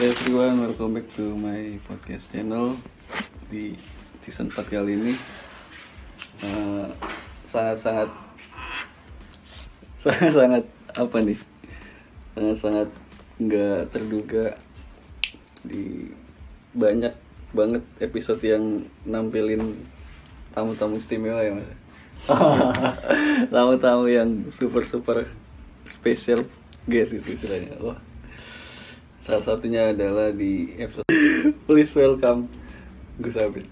Oke everyone, welcome back to my podcast channel. Di season 4 kali ini eh, Sangat-sangat Sangat-sangat apa nih? Sangat-sangat nggak terduga Di banyak banget episode yang nampilin tamu-tamu istimewa ya mas? Tamu-tamu yang super-super spesial guys itu istilahnya. Wah Salah satunya adalah di episode Please welcome Gus Abid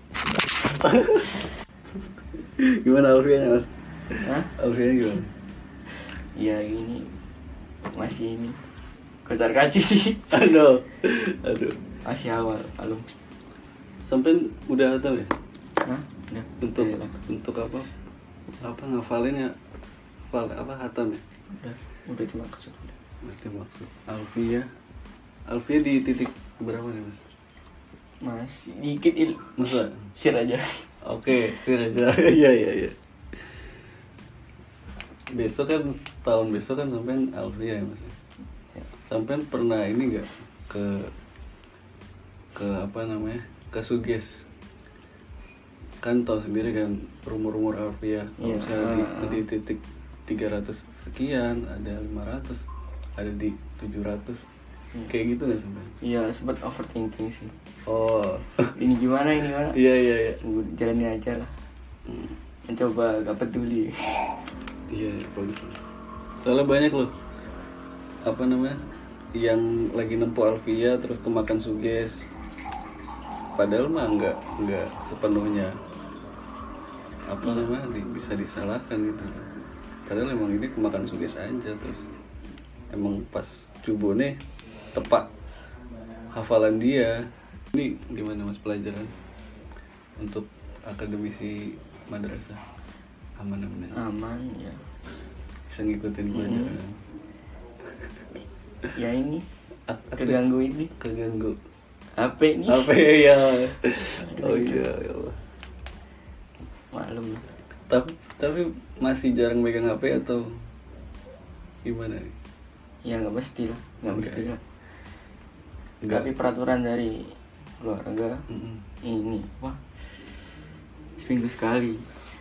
Gimana Alfianya mas? Hah? Alfianya gimana? Ya ini masih ini kocar kacir sih. Aduh Aduh Masih awal, belum. Sampai udah tahu ya? Hah? Udah. Untuk Udah, udah. untuk apa? Apa ngafalinnya? Hafal apa hatam ya? Udah, udah cuma kesel. Ngerti maksud Alfia Alfia di titik berapa nih mas? Masih dikit il. Masa? Sir aja. Oke, sir aja. Iya iya iya. Besok kan tahun besok kan sampean Alfia ya mas. Sampean pernah ini nggak ke ke apa namanya ke Suges? Kan tahu sendiri kan rumor-rumor Alfia. Kalau Iya. misalnya di, Ah. di titik 300 sekian, ada 500, ada di 700. Hmm. Kayak gitu nggak sampean? Iya, sempat overthinking sih. Oh. Ini gimana ini gimana? Iya iya iya. Udah, Jalanin aja lah. Hmm. Mencoba gak peduli. Iya, iya, bagus. Soalnya banyak loh apa namanya yang lagi nempuh Alvia terus kemakan Suges. Padahal mah nggak nggak sepenuhnya apa namanya di- bisa disalahkan gitu. Padahal emang ini kemakan Suges aja terus emang pas cubone tepat hafalan dia. Ini gimana mas pelajaran untuk akademisi madrasah aman aman? Aman ya. bisa ngikutin pelajaran Ya ini aktif- keganggu ini. keganggu HP nih. apa ya oh iya ya Allah Maklum lah. tapi tapi masih jarang megang HP atau gimana Ya nggak mesti lah, nggak Oke. mesti lah. Nggak. Tapi peraturan dari keluarga Mm-mm. ini. Wah seminggu sekali.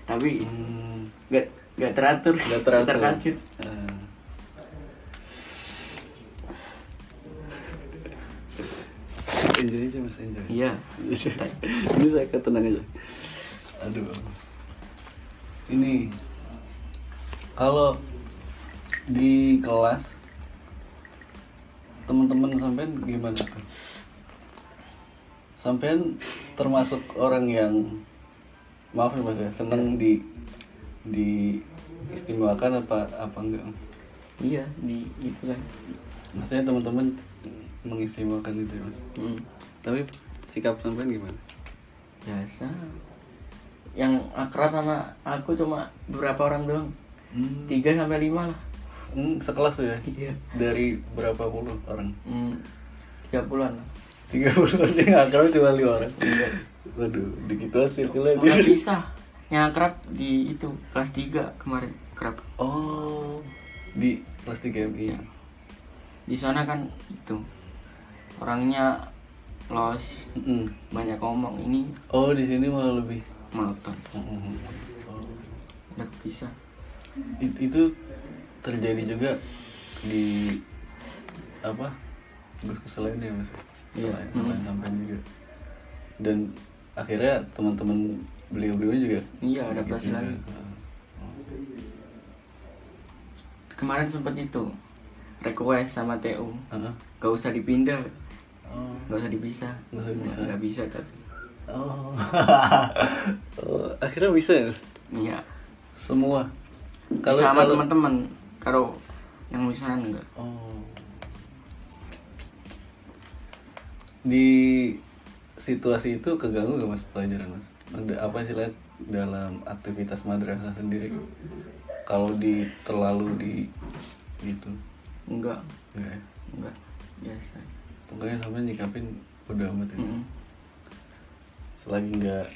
Tapi Hmm, nggak nggak teratur. Nggak teratur. Terkacir Ah. enjoy aja mas enjoy iya. Ini saya ketenang aja. Aduh. Ini kalau di kelas teman-teman sampean gimana tuh sampean termasuk orang yang maaf ya mas ya seneng di di istimewakan apa apa enggak? Iya di gitu kan. Maksudnya teman-teman mengistimewakan itu ya mas? Hmm. tapi sikap sampean gimana? Biasa. Yang akrab sama aku cuma beberapa orang doang. Hmm. tiga sampai lima lah Hmm, sekelas tuh ya? Iya. Dari berapa puluh orang? Hmm, tiga puluhan. Lah tiga puluh yang akrab cuma lima orang? Iya. waduh di gitu sirkulnya. Malah pisah yang akrab di itu kelas tiga kemarin akrab oh di kelas 3 MI Iya. di sana kan itu orangnya los Mm-mm. banyak ngomong ini oh di sini malah lebih monoton Mm-mm. udah bisa. It- itu terjadi juga di apa gus-gus lainnya mas Iya. Selain- sampean juga dan akhirnya teman-teman beliau-beliau juga iya gitu adaptasi lagi kemarin sempat itu request sama TU Heeh. gak usah dipindah Oh. gak usah dipisah Nggak usah dipisah. nggak bisa tapi Oh. Oh, akhirnya bisa ya? iya Semua. kalau sama teman-teman kalau yang misalnya enggak Oh. Di situasi itu keganggu gak mas pelajaran mas? Ada apa sih lihat dalam aktivitas madrasah sendiri? Kalau di terlalu di gitu, enggak enggak ya? enggak biasa Pokoknya sampai nyikapin udah amat ya. Mm-mm. Selagi nggak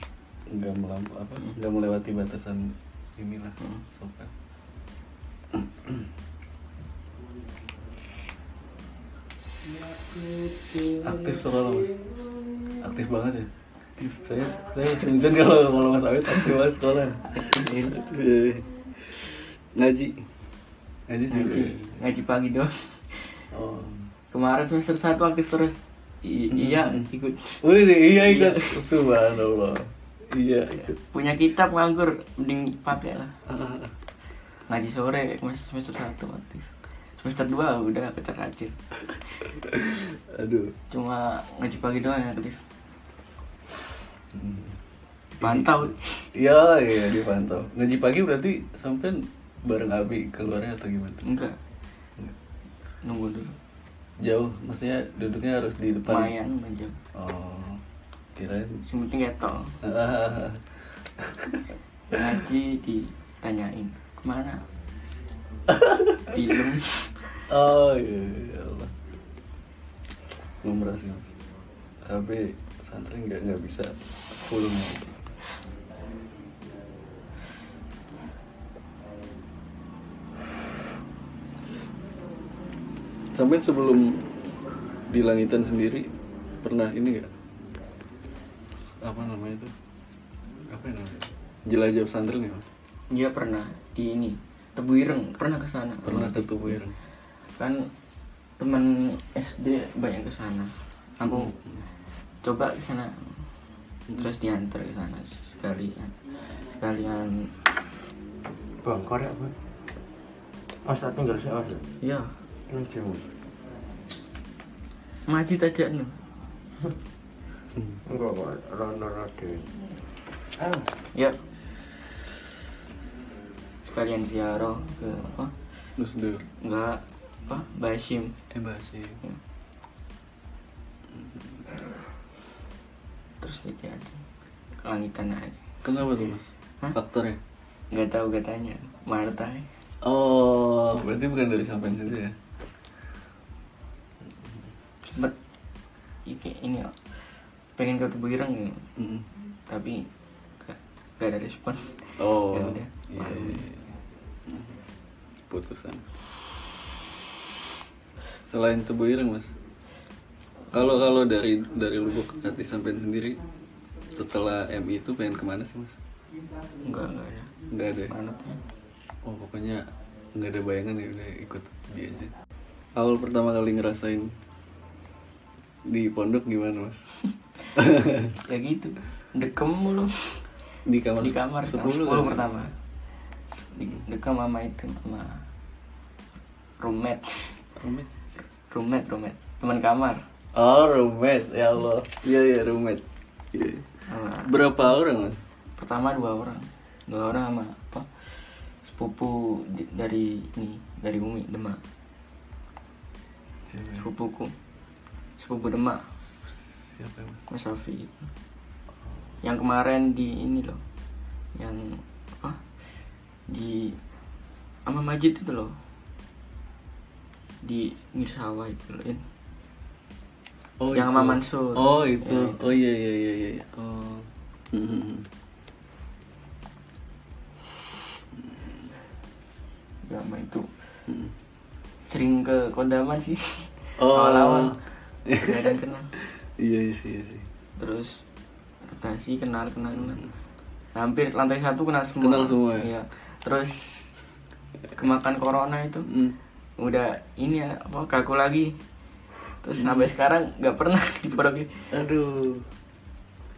nggak melampu apa Mm. nggak melewati batasan inilah Mm. sopan. Aktif sekolah mas. Aktif banget ya. Saya saya senjen kalau kalau mas Awit aktif banget sekolah. Iya. ngaji. Ngaji juga ngaji. Ngaji pagi doang. Oh. Kemarin semester satu aktif terus. I- iya ikut. Wih, iya ikut subhanallah. Iya ikut punya kitab nganggur mending pakai lah. Ah, ngaji sore semester satu aktif semester dua udah kecer kacir aduh. Cuma ngaji pagi doang yang aktif Hmm. pantau Iya, iya dipantau. Ngaji pagi berarti sampai bareng Abi keluarnya atau gimana? enggak. Nunggu dulu. Jauh, maksudnya duduknya harus di depan. lumayan aja Oh, kirain. yang penting getol ngaji ditanyain ke mana film oh iya, iya. Lumrah sih mas. Tapi santri nggak nggak bisa full ngaji. Sampai sebelum di langitan sendiri pernah ini nggak? Apa namanya itu? Apa yang namanya? Jelajah pesantren ya dia pernah di ini tebu ireng. Pernah ke sana? Pernah ke tubuh ireng. kan teman SD banyak ke sana. Aku coba ke sana. Terus diantar ke sana sekalian. Sekalian. Bang, korek apa? Mas tak tinggal sih mas. ya Ini jemu. majid aja nu Enggak kok, rono rade. Ah, ya sekalian ziarah ke apa Terus dur. enggak apa Basim Eh basi. terus gitu aja kelangitan aja Kenapa tuh mas? Hah? Faktornya? nggak tahu katanya Marta ya. Oh, berarti bukan dari sampean sendiri ya? sempet iki ini ya, pengen ke Tebu Ireng ya, Mm. tapi gak, gak ada respon Oh, Ya udah. iya, iya. Putusan. Selain Tebu Ireng mas, kalau kalau dari dari lubuk hati sampean sendiri setelah MI itu pengen ke mana sih mas? enggak enggak ada Nggak ada. ya? manutnya Oh pokoknya nggak ada bayangan ya udah ikut dia aja. Awal pertama kali ngerasain di pondok gimana mas? ya gitu dekem mulu di kamar di kamar 10 10, kan? pertama dekem sama itu sama roommate. Roommate? roommate roommate. Teman kamar. Oh roommate. Ya Allah. Iya iya roommate. Iya. sama Berapa orang mas? pertama dua orang. Dua orang sama apa? Sepupu di- dari ini dari Umi Demak. Sepupuku. Sepupu Demak. Siapa ya, mas? Mas Safi yang kemarin di ini loh. Yang di sama Majid itu loh di Mirsawa itu loh In. Oh Yang itu. sama Mansur. Oh itu. Ya, itu. Oh iya iya iya iya. iya. Oh. Hmm. ya sama itu Hmm. sering ke Kondaman sih Oh. awal-awal gak ada yang kenal Iya sih iya sih. terus rotasi kenal kenal kenal hampir lantai satu kenal semua Kenal semua ya? Terus kemakan corona itu Hmm. udah ini ya apa kaku lagi terus sampai sekarang nggak pernah di ini. Aduh.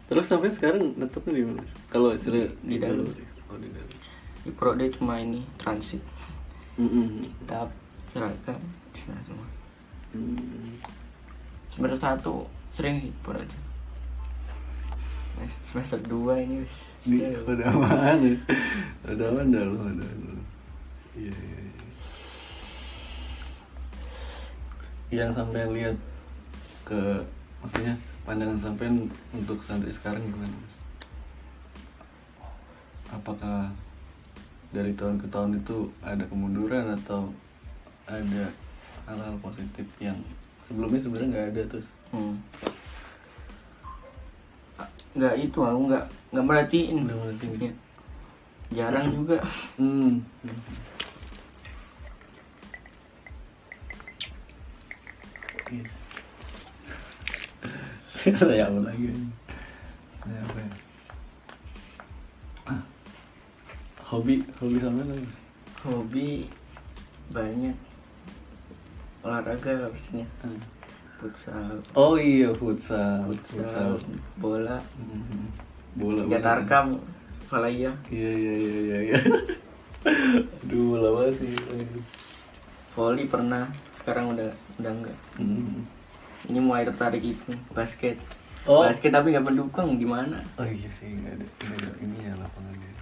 Terus sampai sekarang netepnya di mana? Kalau istilah Di dalam. Oh di dalam. di Prode cuma ini transit Mm-mm. tahap seragam di sana semua Hmm. semester satu sering Prode Nah, semester dua ini Di udah aman ya. Udah aman dah lu, udah lu. Iya iya. iya. Yang sampai lihat ke maksudnya pandangan sampean untuk santri sekarang gimana mas? Apakah dari tahun ke tahun itu ada kemunduran atau ada hal-hal positif yang sebelumnya sebenarnya nggak ada terus? hmm. Nggak itu aku nggak nggak merhatiin Nggak merhatiin. Iya. jarang juga Hmm. Ya apa lagi ya, apa ya? Hobi hobi sama sih hobi banyak olahraga pastinya Ah. Futsal. Oh iya futsal. Futsal. Bola. Mhm. bola ya bola. tarkam falaya iya iya iya iya iya. Aduh banget sih. Volley pernah sekarang udah udah enggak. Mhm. ini mulai tertarik itu basket. Oh. basket tapi nggak mendukung gimana? Oh iya sih nggak ada nggak ada ini ya lapangannya.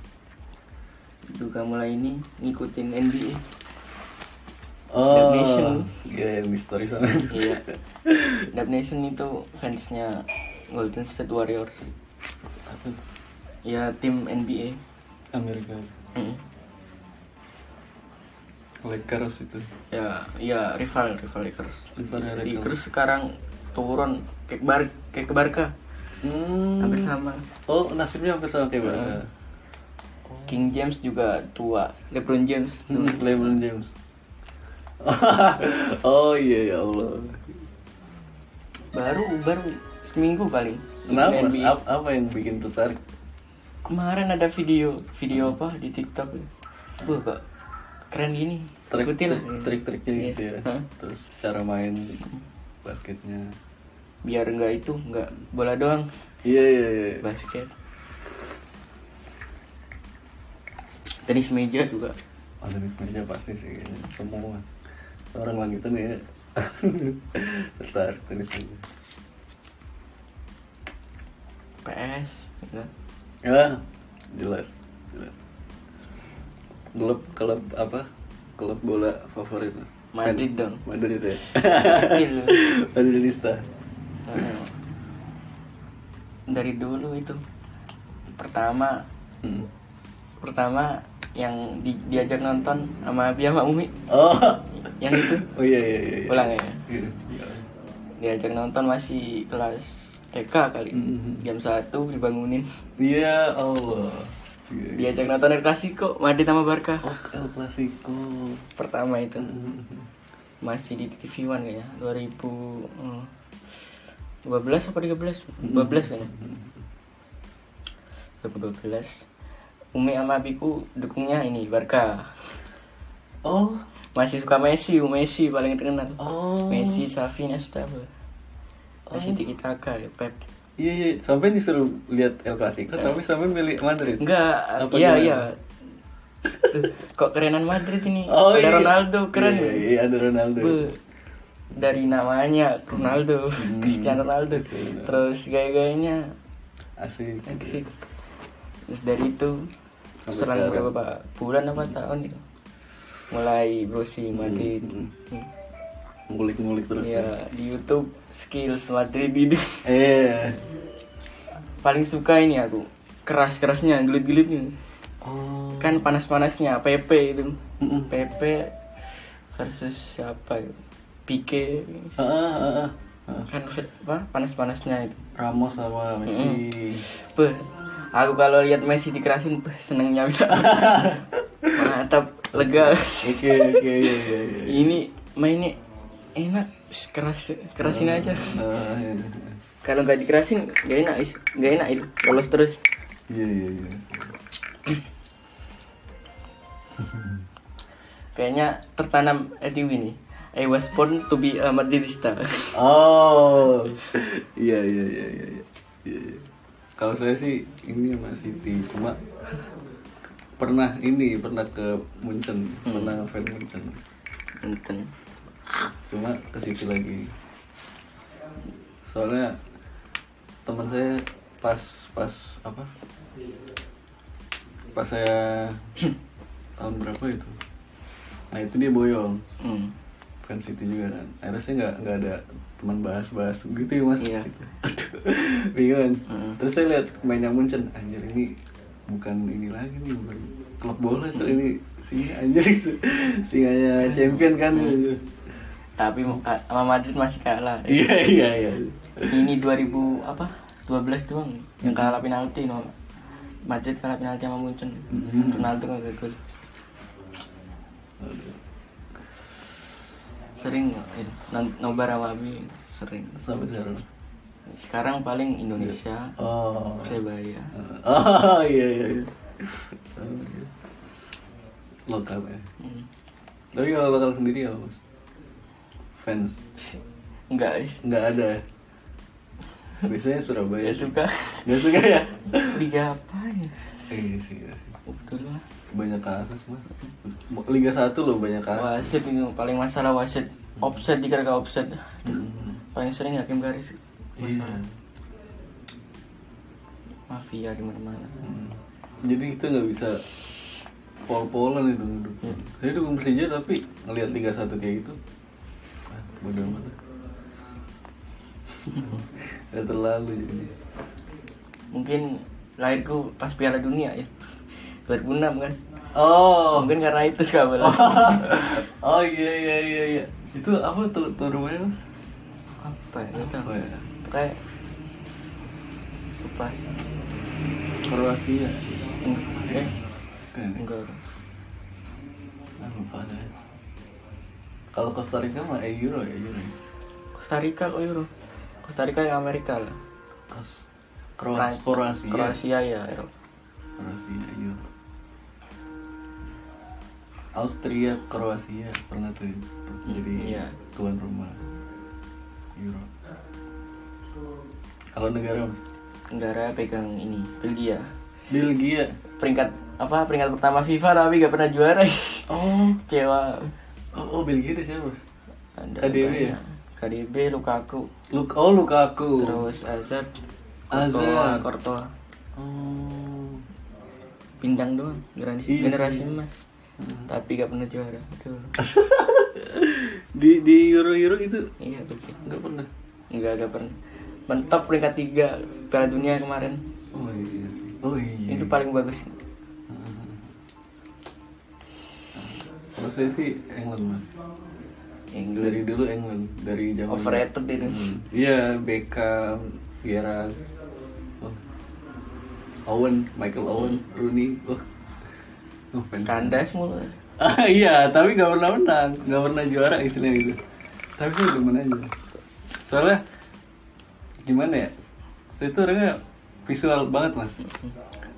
Juga mulai ini ngikutin NBA oh. Dub Nation. iya yang di story sana. Iya. Dub Nation itu fansnya Golden State Warriors. Apa? Ya tim NBA Amerika. Mm. Lakers itu. Ya ya rival rival Lakers. Rivalnya Lakers. Lakers sekarang turun kayak bar kayak ke Barca. Hmm. hampir sama. Oh nasibnya hampir sama kayak Barca. King James juga tua. LeBron James. Hmm, LeBron James oh iya ya Allah. Baru baru seminggu paling kenapa? Ikutin NBA. Ap- apa yang bikin tertarik? Kemarin ada video video apa di TikTok? Wah kok keren gini. Trik ikutin lah. trik-triknya Iya. gitu ya. Hah? terus cara main basketnya. Biar nggak itu nggak bola doang. Iya iya iya. Basket. Tenis meja juga. Ada di meja pasti sih semua orang langitan ya tertarik tenis meja PS gitu. ya jelas jelas klub klub apa klub bola favorit mas Madrid Fans? dong. Madrid ya Kecil. Madridista Heeh. dari dulu itu pertama hmm. pertama yang di, diajak nonton sama Abi sama Umi. Oh. Yang itu. Oh iya iya iya iya. Ulang ya? Iya. diajak nonton masih kelas TK kali. Mhm. jam satu dibangunin. Iya Allah. Iya, iya. diajak nonton El Clasico Madrid sama Barca. Oh El Clasico. Pertama itu. Mhm. masih di TV One kayaknya. 2012 apa 13 12 kayaknya. 2012 Umi sama Abiku dukungnya ini Barca oh. Masih suka Messi Messi paling terkenal. Oh. Messi Xavi Iniesta bu. masih Oh. tiki taka ya Pep. Iya iya. Sampai disuruh lihat El Clasico. Tapi sampai milih Madrid. Enggak Apa iya gimana? iya. Tuh, kok kerenan Madrid ini? Oh ada iya. Ronaldo keren. iya, iya ada Ronaldo. Bu, dari namanya Ronaldo, Hmm, Cristiano Ronaldo, terus gaya-gayanya? Asik. Asik. Terus dari itu Sekarang. berapa bulan apa tahun itu mulai browsing Madrid. Hmm. ngulik-ngulik terus Ya di YouTube skills Madrid itu eh paling suka ini aku keras-kerasnya, gelut-gelutnya. oh Kan panas-panasnya PP itu. Mm-mm. PP versus siapa itu? Pique Ah, ah, ah, kan apa panas-panasnya itu. Ramos sama Messi Beh, aku kalau lihat Messi dikerasin, senengnya. Mantap, lega. oke oke Ini mainnya enak, keras kerasin aja. Ah, iya. Kalau nggak dikerasin, nggak enak, is. nggak enak itu. Polos terus. iya iya iya Kayaknya tertanam di ini. I was born to be a Madridista. oh iya iya iya iya iya iya iya. Kalau saya sih ini masih di cuma pernah ini pernah ke Munchen. Hmm. pernah ngefans Munchen. Enten. cuma ke situ lagi. Soalnya teman saya pas pas apa? Pas saya tahun berapa itu? Nah itu dia boyong. Hmm. Fans City juga kan akhirnya saya nggak nggak ada teman bahas-bahas gitu ya mas Iya. Aduh, bingung Mm. terus saya lihat mainnya Munchen anjir ini bukan ini lagi nih bukan klub bola so ini singa anjir itu singanya champion kan Mm. Tapi sama Madrid masih kalah. iya iya iya Ini 2000 apa? 12 doang yang kalah penalti no. Madrid kalah penalti sama Munchen. Hmm. Ronaldo nggak gol. Sering nobar sama Abi sering. sampai sekarang paling Indonesia oh. Persebaya oh iya iya iya. Lokal ya. Hmm. tapi kalau lokal sendiri apa mas? Fans? Enggak nggak ada ya? Biasanya Surabaya. Ya suka. Nggak suka ya? Liga apa ya iya sih iya sih. betul lah. Banyak kasus mas. Liga 1 loh banyak kasus. Wasit ini paling masalah wasit. Offset dikira ke offset. Hmm. paling sering hakim garis. Iya. Mafia di mana-mana. Hmm. jadi kita nggak bisa pol-polan itu. Duduk. Iya. Saya dukung Persija tapi ngelihat Liga 1 kayak gitu ah, bodoh amat ya terlalu jadi mungkin lahirku pas Piala Dunia ya. 2006 kan. Oh. Mungkin karena itu suka bola. Oh iya iya iya iya. Itu apa tuh tuh rumahnya mas? Apa ya? Apa ya? kayak lupa. Kroasia. Enggak. eh kan enggak ah, lupa deh kalau Costa Rica mah eh, Euro ya Euro Costa Rica kok Euro. Costa Rica yang Amerika lah. Kos Kroasia. Kroasia Kroasia ya Kroasia Euro Austria Kroasia pernah tuh jadi iya. tuan rumah Euro kalau negara negara pegang ini Belgia. Belgia. Peringkat apa peringkat pertama FIFA tapi gak pernah juara. Oh. Cewa oh, oh Belgia ada siapa? Ada KDB ya? KDB Lukaku. Luk oh Lukaku. Terus Hazard Courtois, Courtois. oh. Bintang doang generasi, Iya generasi emas. Tapi gak pernah juara di di Euro Euro itu iya begitu nggak pernah? Enggak gak pernah. Mentok peringkat tiga Piala Dunia kemarin. Oh iya oh iya. Itu paling bagus. Kalau saya sih England mas. England. Dari dulu England dari zaman overrated itu. Hmm. Iya, Beckham, Gerrard. Owen, Michael Owen, Rooney, oh, oh kandas mulu Ah iya, tapi gak pernah menang, gak pernah juara istilahnya itu. Tapi saya demen aja. Soalnya gimana ya? Saya tuh orangnya visual banget mas.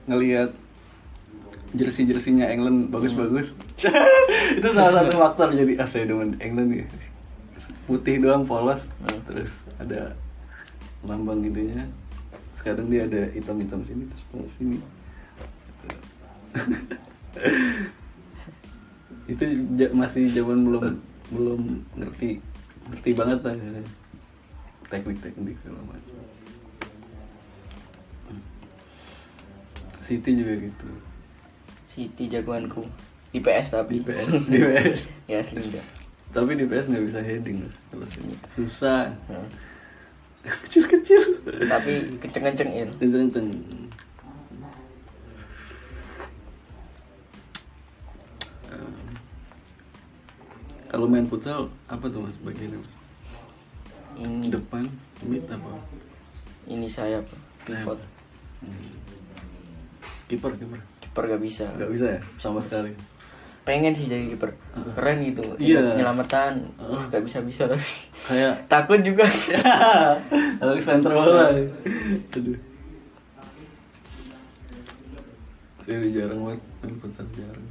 Ngelihat jersey jersinya England bagus-bagus. itu salah satu faktor jadi ah saya demen England nih. Putih doang polos, Hmm. terus ada lambang itunya. Sekarang dia ada hitam-hitam sini terus polos sini. itu masih zaman belum belum ngerti ngerti banget lah. Ya. teknik-teknik segala macam. City juga gitu. City jagoanku. Di PS tapi. Di PS di PS ya asli tapi di PS nggak bisa heading mas. Kalau sini susah. Hmm. kecil-kecil. Tapi kenceng-kenceng il. Kenceng-kenceng. Em, kalau main futsal apa tuh mas bagiannya mas? Ini. Depan mid apa? Ini saya pivot Hmm. kiper kiper. Kiper gak bisa. Nggak bisa ya? Sama sekali pengen sih jadi kiper. Keren gitu Iya. penyelamatan. Heeh. gak bisa bisa tapi kayak takut juga. Alexander bola aduh. Saya jarang banget main futsal jarang.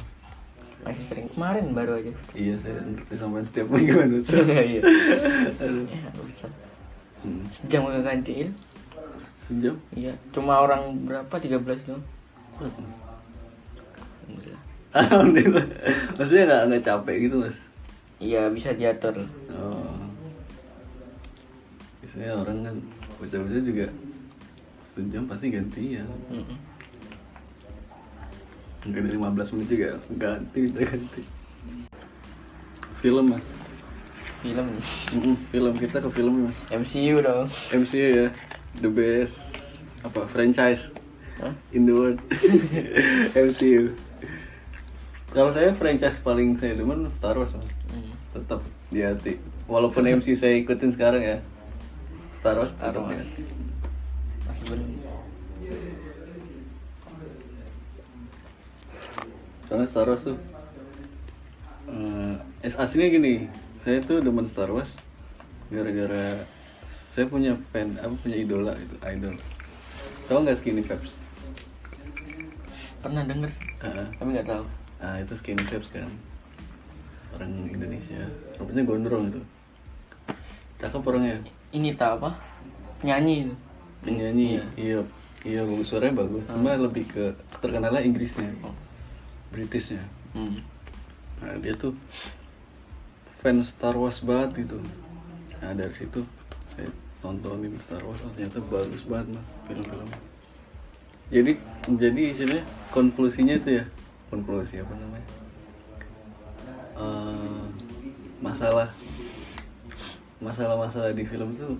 Masih sering kemarin baru aja. Iya saya ngerti sampai setiap minggu main futsal iya aduh. Ya Hmm. sejam gak ganti il sejam? Iya cuma orang berapa? 13 doang. Alhamdulillah. Alhamdulillah maksudnya nggak nggak capek gitu mas? Iya bisa diatur. Oh. Biasanya orang kan bocah-bocah juga sejam pasti ganti ya Mm-mm. Nggak dari 15 menit juga langsung ganti bisa ganti. Film mas? Film. Mm-mm, film. Kita ke film mas. MCU dong. MCU ya. The best apa franchise. Hah? in the world. MCU kalau saya franchise paling saya demen Star Wars mas. Hmm. tetap di hati. Walaupun MC saya ikutin sekarang ya. Star Wars Star Wars. masih belum. Karena Star Wars tuh eh, es aslinya gini. Saya tuh demen Star Wars gara-gara saya punya fan apa punya idola itu idol. Tahu nggak skinny Peps? Pernah denger Ah, tapi nggak tahu ah itu skinny Peps kan. Orang Indonesia. Rambutnya gondrong itu. Cakep orangnya. Ini tak apa? Nyanyi itu. Penyanyi iya. iya. Bagus. Suaranya bagus. Cuma lebih ke terkenalnya Inggrisnya. Britishnya. Hmm. nah dia tuh fans Star Wars banget gitu. Nah dari situ saya nontonin Star Wars. Oh, ternyata bagus banget mas film-film. Jadi jadi istilahnya konklusinya itu ya konklusi apa namanya. Eh, masalah masalah-masalah di film itu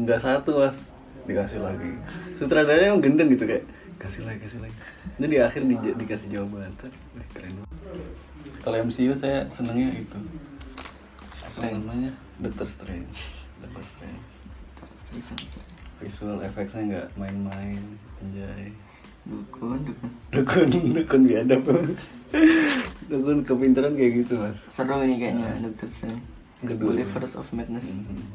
nggak satu mas. Dikasih lagi. Sutradaranya emang gendeng gitu kayak kasih lagi kasih lagi. Ini di akhir di, dikasih jawaban. Wih, keren kalau MCU saya senengnya itu. Apa namanya? Doctor Strange. Doctor Strange. Visual effectsnya nggak main-main anjay dukun dukun. Dukun dukun biadab dukun. Kepintaran kayak gitu mas. Seru ini kayaknya Doctor Strange Kedua. Multiverse of Madness. Mhm.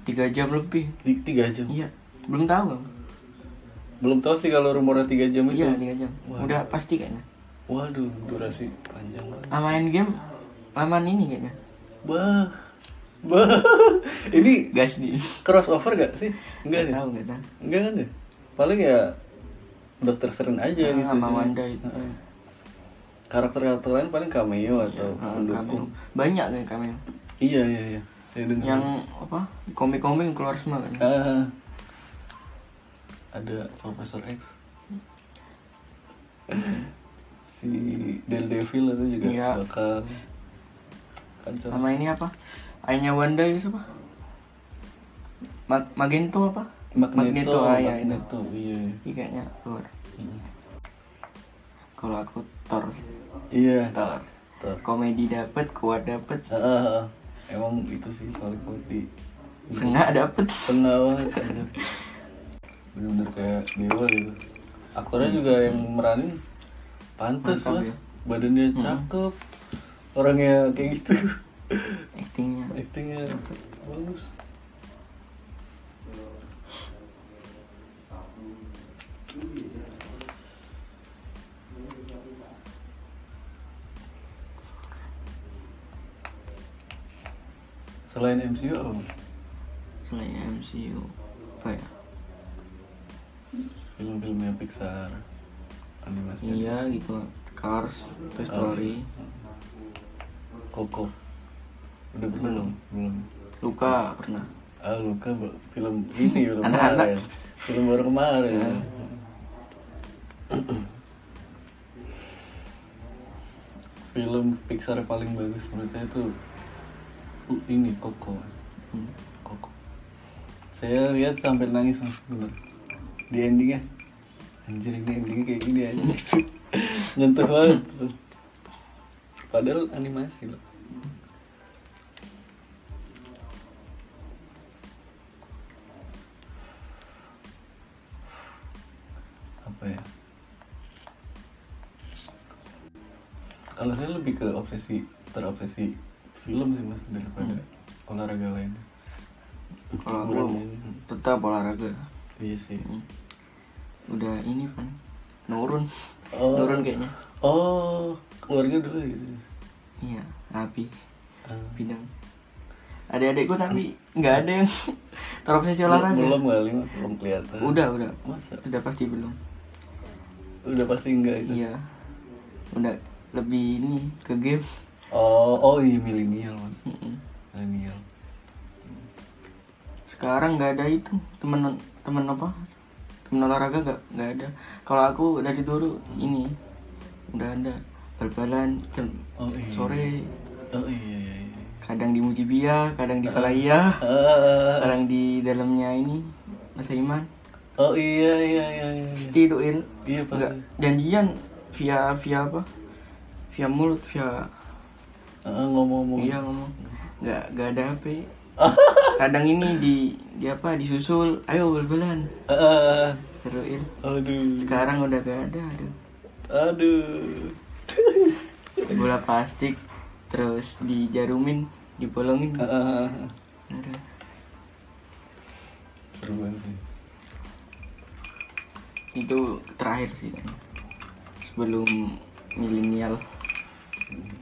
tiga jam lebih. Di- tiga jam? Iya. Belum tahu Bang. belum tahu sih kalau rumornya tiga jam itu. Iya tiga jam. Wah. udah pasti kayaknya. Waduh durasi panjang banget. Sama game laman ini kayaknya. Bah bah ini gas nih. crossover gak sih? Enggak sih tahu nggak tahu. Enggak kan ya paling ya dokter Strange aja Ah, gitu sama sih. Wanda itu. Karakter-karakter lain paling cameo atau Ah, pendukung. cameo. banyak kan cameo. Iya iya iya. Saya dengar. Yang apa? Komik-komik keluar semua kan? Ah, ada Profesor X. Si Daredevil itu juga Iya. bakal kacau sama ini apa? Ayahnya Wanda itu apa Mag Magento apa Magneto. Ah, ya, itu. Magneto. iya. Iya. Kayaknya keluar Hmm. kalau aku Thor iya. Thor Thor. komedi dapet kuat dapet. Ah, ah, ah. emang itu sih kalau di sengak dapet. Tengah banget bener-bener kayak dewa gitu. Aktornya juga yang meranin pantas mas. ya. badannya Hmm. cakep. Orangnya kayak gitu. Actingnya. Actingnya bagus selain MCU apa? selain MCU apa ya? Film-filmnya Pixar animasi iya gitu. Cars Toy Story. Coco. Udah Belum. belum? Belum. Luka pernah. Ah luka film ini film Anak-anak. kemarin. Film baru kemarin. Ya. film Pixar paling bagus menurut saya itu ini Coco Hmm. Coco saya lihat sampai nangis mas di endingnya. Anjir ini endingnya kayak gini aja. Nyentuh banget padahal animasi loh. Apa ya? Kalau saya lebih ke obsesi terobsesi film sih mas daripada olahraga lainnya kalau aku tetap olahraga. Iya sih. Hmm. udah ini kan nurun. Oh. nurun kayaknya. Oh keluarga dulu gitu. Iya api Ah. bidang. Adik-adikku tapi nggak ada yang terobsesi olahraga. belum kali belum kelihatan. Udah udah. Masa? Udah pasti belum. Udah pasti enggak itu iya. Udah lebih ini ke game oh oh iya milenial milenial sekarang nggak ada itu temen temen apa? Temen olahraga nggak nggak ada. Kalau aku dari dulu ini udah ada. Bal-balan jam oh iya. sore. Oh iya iya, iya. kadang di Mujibia kadang di Falaya Ah, kadang di dalamnya ini Mas Iman oh iya iya iya iya. Pasti doil iya nggak janjian via via apa? Via mulut via ngomong-ngomong. Iya ngomong. Nggak nggak ada hp kadang ini di di apa disusul. Ayo bel-belan. Seruin. Aduh. Sekarang udah gak ada aduh. Aduh. Bola plastik terus dijarumin dibolongin. Uh, aduh. Seru banget itu terakhir sih sebelum milenial. Hmm.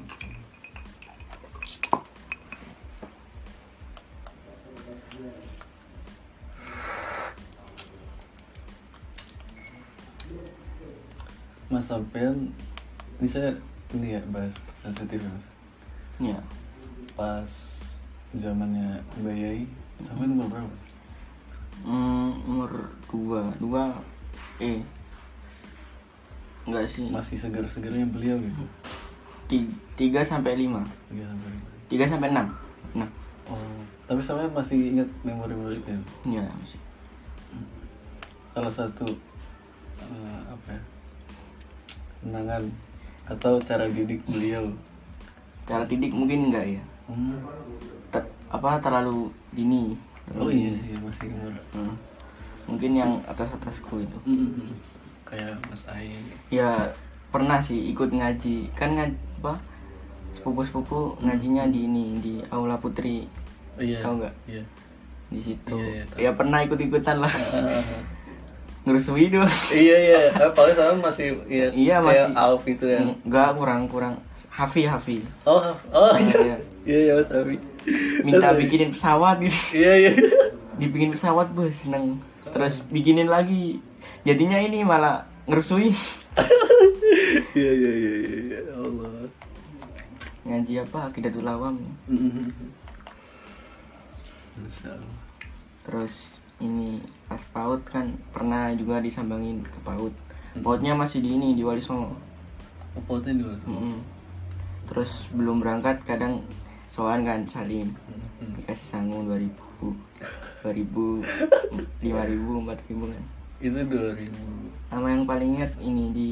Sampean ini saya ini ya bahas sensitif ya, mas? Ya pas zamannya Mbak Yai sampean umur berapa? Hmm, umur dua dua eh enggak sih. Masih segar-segarnya beliau gitu? Ti- tiga sampai lima. Tiga sampai lima. Tiga sampai enam. Nah oh tapi sampean masih ingat memori-memori itu ya? ya masih. Salah satu eh, apa ya kenangan atau cara didik beliau? Cara didik mungkin enggak ya? Hmm. Ter- apa terlalu dini terlalu oh iya dini. sih masih umur. Hmm. mungkin yang atas atasku itu Mm-mm. kayak Mas Ai ya pernah sih ikut ngaji. Kan ngaji apa sepupu sepupu ngajinya di ini di aula putri. Oh, iya. Tahu nggak? iya. Di situ. Iya, iya, tahu. ya pernah ikut ikutan lah ngerusui doang iya iya. Paling sama masih iya, Iya, masih. Alf itu ya. Enggak kurang kurang. Hafi Hafi. Oh oh Iya, iya. iya. iya iya Mas Abi minta bikinin pesawat gitu. Iya iya. Dibikin pesawat bos seneng. Terus bikinin lagi. Jadinya ini malah ngerusui iya iya iya iya iya. Ya Allah. Ngaji apa? Akidatul awam. Allah. terus ini pas PAUD kan pernah juga disambangin ke PAUD. PAUDnya masih di ini di Wali Songo. Oh, potnya dulu Mm-mm. terus belum berangkat kadang soan kan salim. Mm-mm. dikasih sangu 2000 2000 5000 4000 kan. Itu 2000 sama yang paling ingat ini di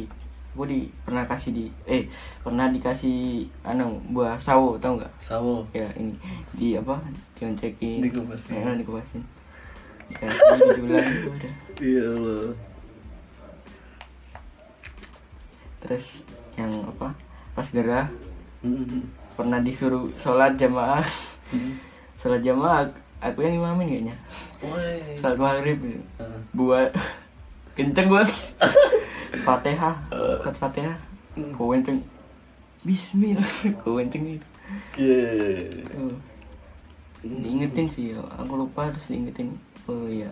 gue di pernah kasih di eh pernah dikasih anu buah sawo tau nggak? Sawo. Ya ini. Di apa? Dioncekin Dikupasin. ya, dikupasin iya Allah. Terus yang apa? Pas gerah pernah disuruh sholat jamaah. Mm. sholat jamaah aku yang imamin kayaknya. Sholat maghrib gitu. Ah. buat kenceng gua. Fatihah sholat fatihah. Kau kenceng. Bismillah. Kau kenceng gitu. Tuh. diingetin sih aku lupa terus diingetin oh iya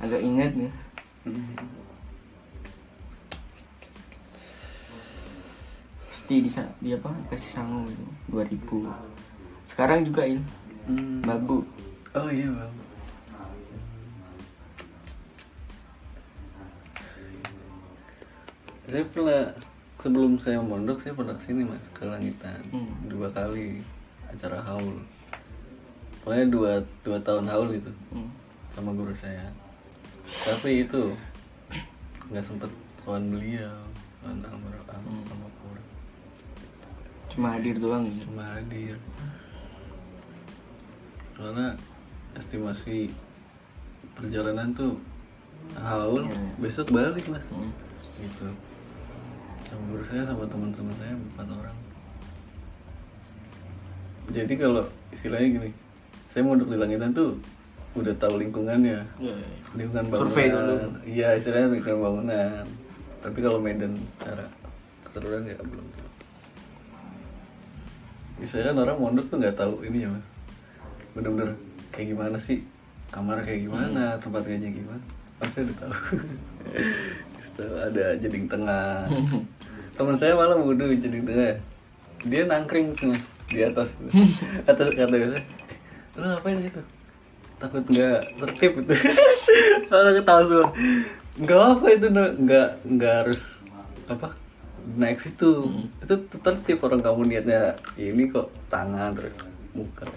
agak inget nih Mm. pasti di di apa dikasih sangu gitu 2000 sekarang juga ini Mm. babu Oh iya bang. Saya pernah sebelum saya mondok saya pernah ke sini mas ke langitan Hmm. dua kali acara haul. Pokoknya dua dua tahun haul itu hmm. Sama guru saya. Tapi itu nggak sempet soal beliau, soal almarhum Hmm. almarhum. cuma hadir doang gitu cuma hadir soalnya estimasi perjalanan tuh haul Iya. besok balik lah Hmm. gitu sama guru saya sama teman-teman saya empat orang jadi kalau istilahnya gini saya mau duduk di langitan tuh udah tahu lingkungannya. Lingkungan bangunan. Survei dulu. iya istilahnya lingkungan bangunan. Tapi kalau medan secara keseluruhan ya belum. Misalnya kan orang mondok tuh nggak tahu ini ya mas. Bener-bener kayak gimana sih? Kamar kayak gimana? Tempat kayaknya gimana? Pasti udah tahu. Terus ada jeding tengah. Teman saya malah wudhu di jeding tengah. Dia nangkring tuh di atas. Atas kata saya lu ngapain di situ takut nggak tertib itu. Kalau ketawa semua. Nggak apa itu nggak nggak harus apa naik situ. Hmm. itu tertib. Orang kamu niatnya ini kok tangan terus muka.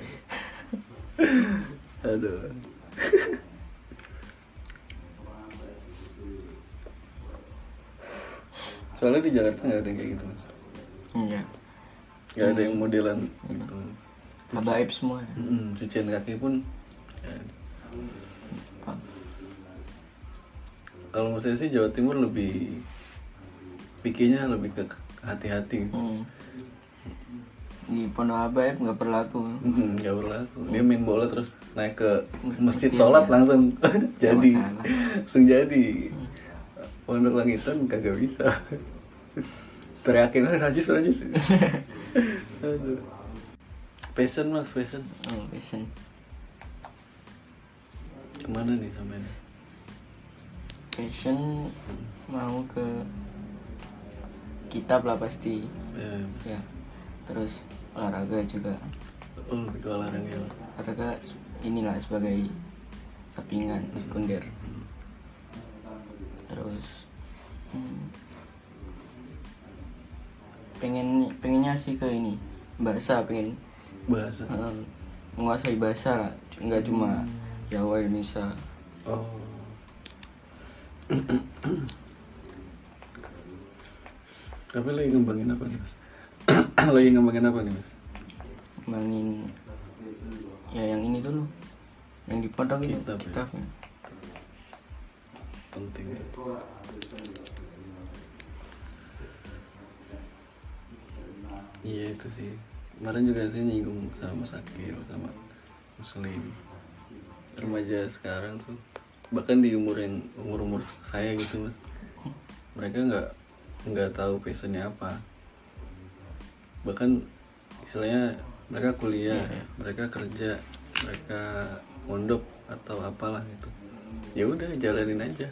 Aduh. Soalnya di Jakarta nggak ada yang kayak gitu mas. Iya. Nggak ada yang modelan gitu. Habaib semua ya. Mm-mm, cucian kaki pun. Kalau menurut saya sih Jawa Timur lebih pikirnya lebih ke hati-hati. Hmm. di Pondok Habaib nggak berlaku. Mm-mm, nggak berlaku. Dia main bola terus naik ke masjid Iya, sholat iya. langsung jadi langsung jadi. Pondok langitan kagak bisa. Teriakin aja najis najis. Passion mas passion oh, passion ke mana nih sampai passion mau ke kitab lah pasti. Ya, ya. Terus olahraga juga. Oh ke olahraga. Olahraga inilah sebagai sampingan sekunder. Terus hmm, pengen pengennya sih ke ini bahasa pengen. Bahasa. Eh, menguasai bahasa nggak cuma Jawa Indonesia. Oh. Tapi lagi ngembangin apa nih mas? Lagi ngembangin apa nih mas? Ngembangin ya yang ini dulu. Yang di pondok itu Kitab ya? penting ya. iya itu sih. Kemarin juga sih nyinggung sama Sakil sama Muslim remaja sekarang tuh bahkan di umur yang umur umur saya gitu mas mereka nggak nggak tahu passionnya apa bahkan istilahnya mereka kuliah Iya, iya. mereka kerja mereka mondok atau apalah gitu ya udah jalanin aja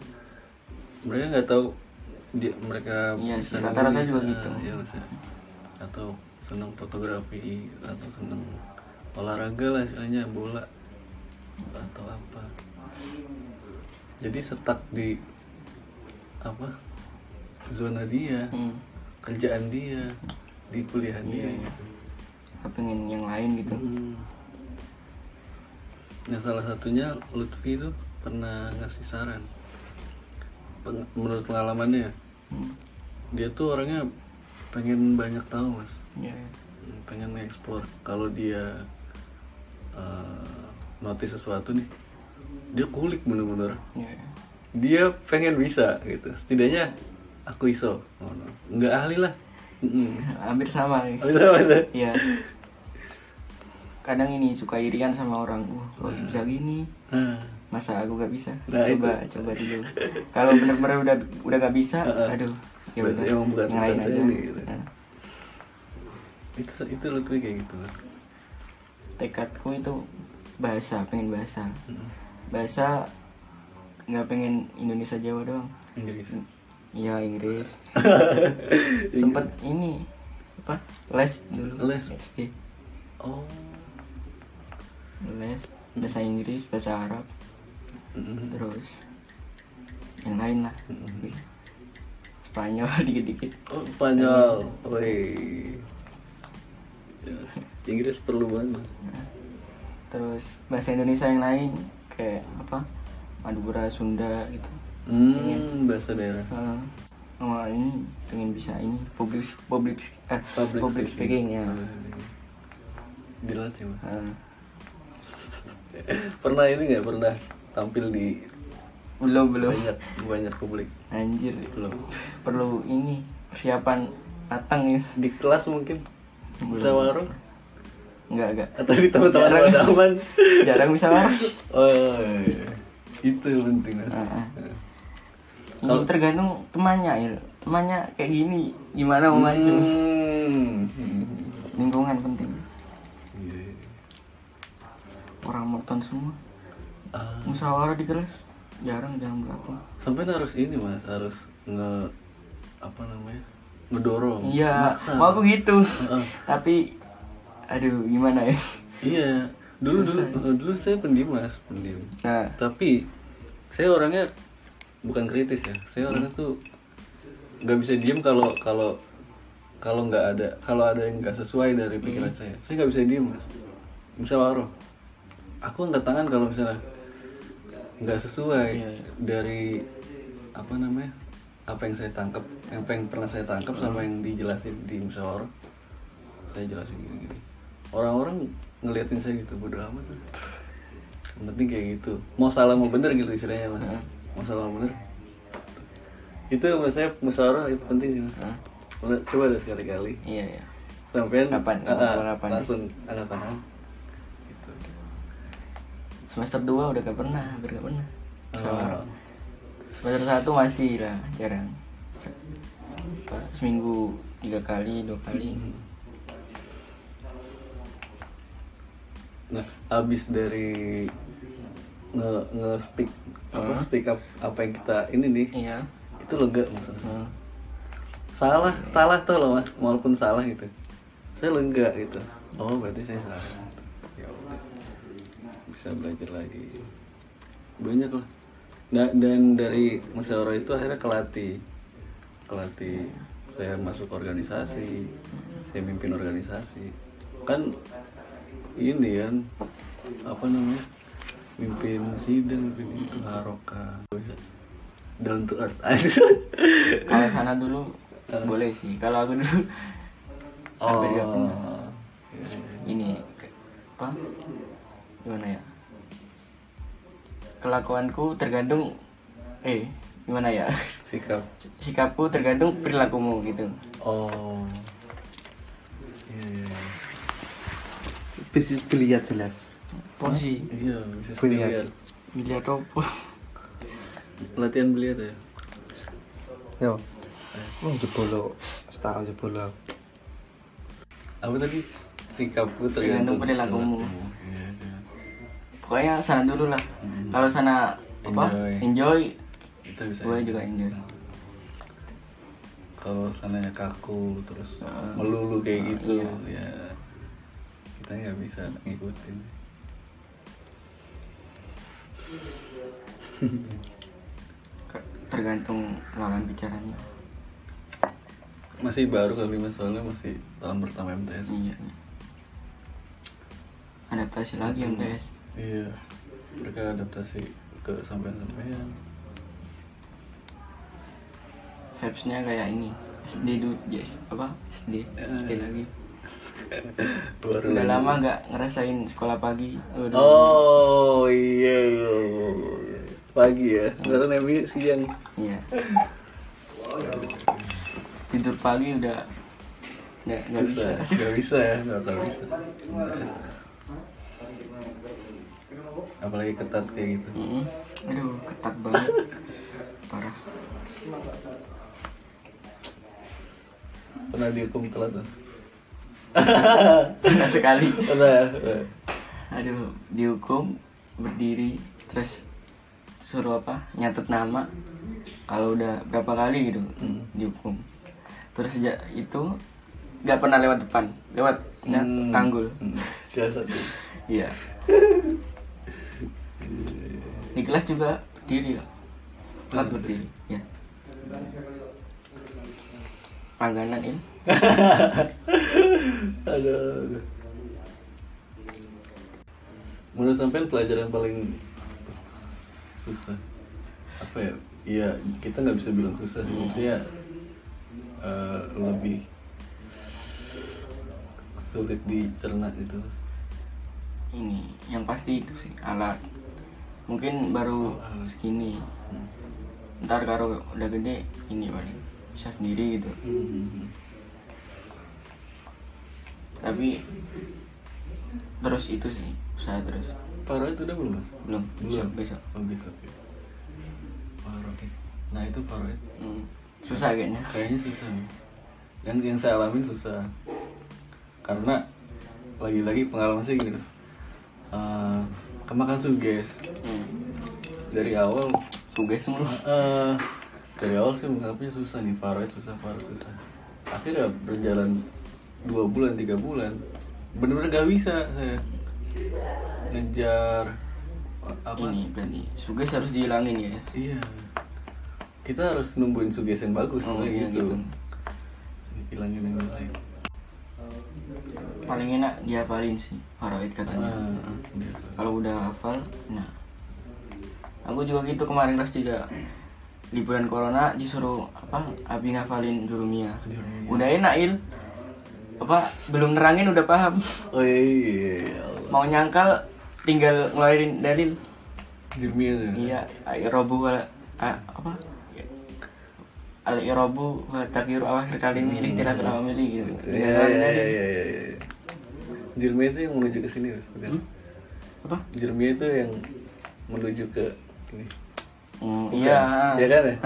mereka nggak tahu dia mereka Iya bisa rata-rata juga ah, gitu. iya, ya. atau senang fotografi atau senang olahraga lah istilahnya bola atau apa jadi setak di apa zona dia hmm. kerjaan dia di kuliah dia Iya, iya. Pengen yang lain gitu Hmm. Nah salah satunya Lutfi itu pernah ngasih saran Peng- Menurut pengalamannya hmm. Dia tuh orangnya pengen banyak tahu mas Iya, iya. Hmm, Pengen nge-explore Kalau dia eh, notice sesuatu nih Dia kulik bener-bener Iya, iya. Dia pengen bisa gitu Setidaknya aku iso oh, no. Nggak ahli lah hampir sama nih Bisa mas ya? Kadang ini suka irian sama orang. Wah, kok bisa gini? Nah, Masa aku gak bisa? Nah, coba, coba dulu. Kalau benar-benar udah udah gak bisa, Heeh. aduh, ya udah. yang lain aja. nih, gitu. Nah, itu itu Lutfi kayak gitu tekadku itu bahasa, pengen bahasa. Mm-mm. Bahasa nggak pengen Indonesia Jawa doang. Inggris Iya Inggris. Sempet ini apa? Les dulu. Les. SD. oh Les bahasa Inggris, bahasa Arab, Mm-mm. terus yang lain lah. Mm-mm. Spanyol dikit-dikit. oh Spanyol Woi. Inggris perlu banget Terus bahasa Indonesia yang lain kayak apa? Madura, Sunda gitu. hmm bahasa daerah. Heeh. sama ini pengen bisa ini public public eh, Public public, speaking, ya. dilatih mas. Heeh. pernah ini nggak? Pernah tampil di belum belum. banyak banyak publik. Anjir. Belum. Perlu ini persiapan matang ini di kelas mungkin. Belum. musyawarah enggak enggak atau di teman-teman Jarang. teman jarang bisa lah oh iya. itu penting mas Kalau- tergantung temannya ya temannya kayak gini gimana mau maju Hmm. lingkungan penting Iya. orang monoton semua Ah. musyawarah di kelas jarang jarang berapa sampai harus ini mas harus nge apa namanya ngedorong iya mau aku gitu Heeh. tapi aduh gimana ya? Iya dulu dulu Susah. dulu saya pendiam mas pendiam. Nah. Tapi saya orangnya bukan kritis ya. Saya orangnya tuh nggak bisa diem kalau kalau kalau nggak ada kalau ada yang nggak sesuai dari pikiran saya. Saya nggak bisa diem mas. Musyawarah aku angkat tangan kalau misalnya nggak sesuai Iya, iya. dari apa namanya apa yang saya tangkap yang pengen pernah saya tangkap sama yang dijelasin di musyawarah saya jelasin gini-gini orang-orang ngeliatin saya gitu bodo amat lah. yang penting kayak gitu. Mau salah mau bener gitu istilahnya mas. Mau salah mau bener. Itu menurut saya musyawarah itu penting sih mas? Coba- deh sekali-kali. Iya iya. Sampai Kapan? Kapan? langsung angkat tangan gitu. semester 2 udah gak pernah hampir gak pernah. Musyawarah Oh. semester satu masih lah jarang. Seminggu tiga kali dua kali Nah, abis dari nge nge speak apa Hmm. speak up apa yang kita ini nih iya itu lega maksudnya. Hmm. Salah, salah tuh loh mas, walaupun salah gitu. Saya lega gitu. Oh berarti saya salah. Ya udah. bisa belajar lagi. Banyak lah. Da- dan dari musyawarah itu akhirnya kelatih, kelatih. Saya masuk organisasi, saya mimpin organisasi. Kan ini kan apa namanya mimpin sidang mimpin itu haroka. Down to earth. Kalau sana dulu boleh sih. Kalau aku dulu oh. iya, iya. ini apa? Gimana ya? Kelakuanku tergantung eh gimana ya? Sikap. Sikapku tergantung perilakumu gitu. Oh. Iya bisnis biliar jelas. Porsi. Iya bisa Biliar. biliar apa? Latihan biliar ya? Yo. Oh jebolo setahun jebolo apa tadi? Sikapku Tergantung. Tergantung perilakumu. iya iya. Pokoknya sana dulu lah. Hmm. kalau sana apa? Enjoy. enjoy. Gue juga enjoy. Kalau sananya kaku terus Ah. melulu kayak gitu Iya. ya kita nggak bisa ngikutin. Tergantung lawan bicaranya. Masih baru kali mas soalnya masih tahun pertama MTS iya. Adaptasi lagi MTS iya. Mereka adaptasi ke sampean-sampean. Vibesnya kayak ini SD dulu yes, apa SD SD Eh. lagi baru udah lama nggak ngerasain sekolah pagi. Udah- oh iya iya iya, iya. pagi ya? Sekarang Nemi siang. Iya. Tidur pagi udah nggak nggak bisa. Nggak bisa ya? Nggak tahu bisa. Apalagi ketat kayak gitu. Mm-mm. aduh ketat banget. Parah. Pernah dihukum telat tuh sekali. Aduh dihukum berdiri terus suruh apa? Nyatet nama. Kalau udah berapa kali gitu Hmm. dihukum. Terus sejak itu nggak pernah lewat depan lewat Hmm. tanggul. Hmm. iya. Di kelas juga berdiri ya kelas berdiri ya. Langganan ini aduh, menurut sampean pelajaran paling susah apa ya? Iya kita nggak bisa bilang susah sih. Maksudnya eh, lebih sulit dicerna gitu. Ini yang pasti itu sih alat. Mungkin baru Alat. segini. Hmm. ntar kalau udah gede ini paling bisa sendiri gitu. Hmm. Tapi terus itu sih usaha terus Paro itu udah belum mas? belum besok besok Oh besok. Paro Nah itu paro Hmm, susah kayaknya kayaknya susah nih. Yang yang saya alamin susah. Karena lagi-lagi pengalaman saya gini. loh. Eh, kemakan suges hmm. dari awal suges mulu eh dari awal sih menganggapnya susah nih Faro susah Faro susah akhirnya berjalan dua bulan tiga bulan bener-bener gak bisa saya ngejar apa? Ini berarti suges harus dihilangin ya. Iya. Kita harus numbuhin suges yang bagus Oh, iya, gitu. gitu. hilangin yang lain. Paling enak dihafalin sih faraid katanya. Ah, iya. kalau udah hafal nah. Aku juga gitu kemarin kelas tiga. Liburan corona disuruh apa abi ngafalin jurumia. Udah enak il apa belum nerangin udah paham. Oh iya, iya, iya. Mau nyangkal tinggal ngeluarin dalil. Jurmia tuh iya a- apa? Al irobu wa takiru awakhir kali milih tidak selama milih gitu. Iya iya iya iya Jurmia itu yang menuju ke sini bukan? Hmm? apa? Jurmia itu yang menuju ke ini. Hmm, iya. Iya kan? ya?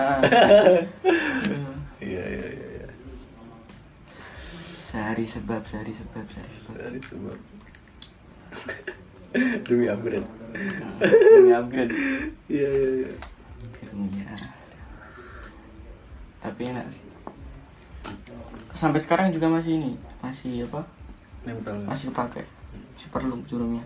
Iya iya iya. Sehari sebab, sehari sebab, sehari sebab. Dari sebab demi upgrade. Hmm, Demi upgrade. Iya iya iya. Tapi enak sih. Sampai sekarang juga masih ini, masih apa? Nempel. Masih pakai. Perlu jurumnya.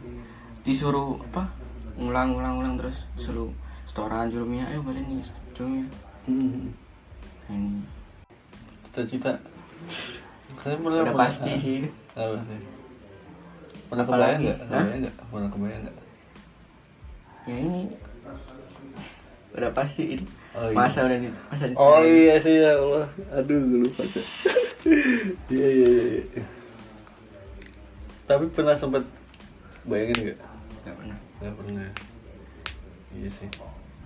Disuruh apa? Ngulang, ngulang, ngulang terus selalu setoran jurumnya. Ayo balik nih jurumnya. Hmm. Nah, Ini Cita-cita. Saya pernah udah pasti sih. Apa sih? Pernah kebayang nggak? Kebayang nggak? Pernah kebayang nggak? Ya ini udah pasti ini. Oh, iya. Masa udah di masa di Oh iya sih ya Allah. Aduh, gue lupa sih. Iya iya iya. iya. Tapi pernah sempat bayangin nggak? Gak pernah. Nggak pernah. Iya sih.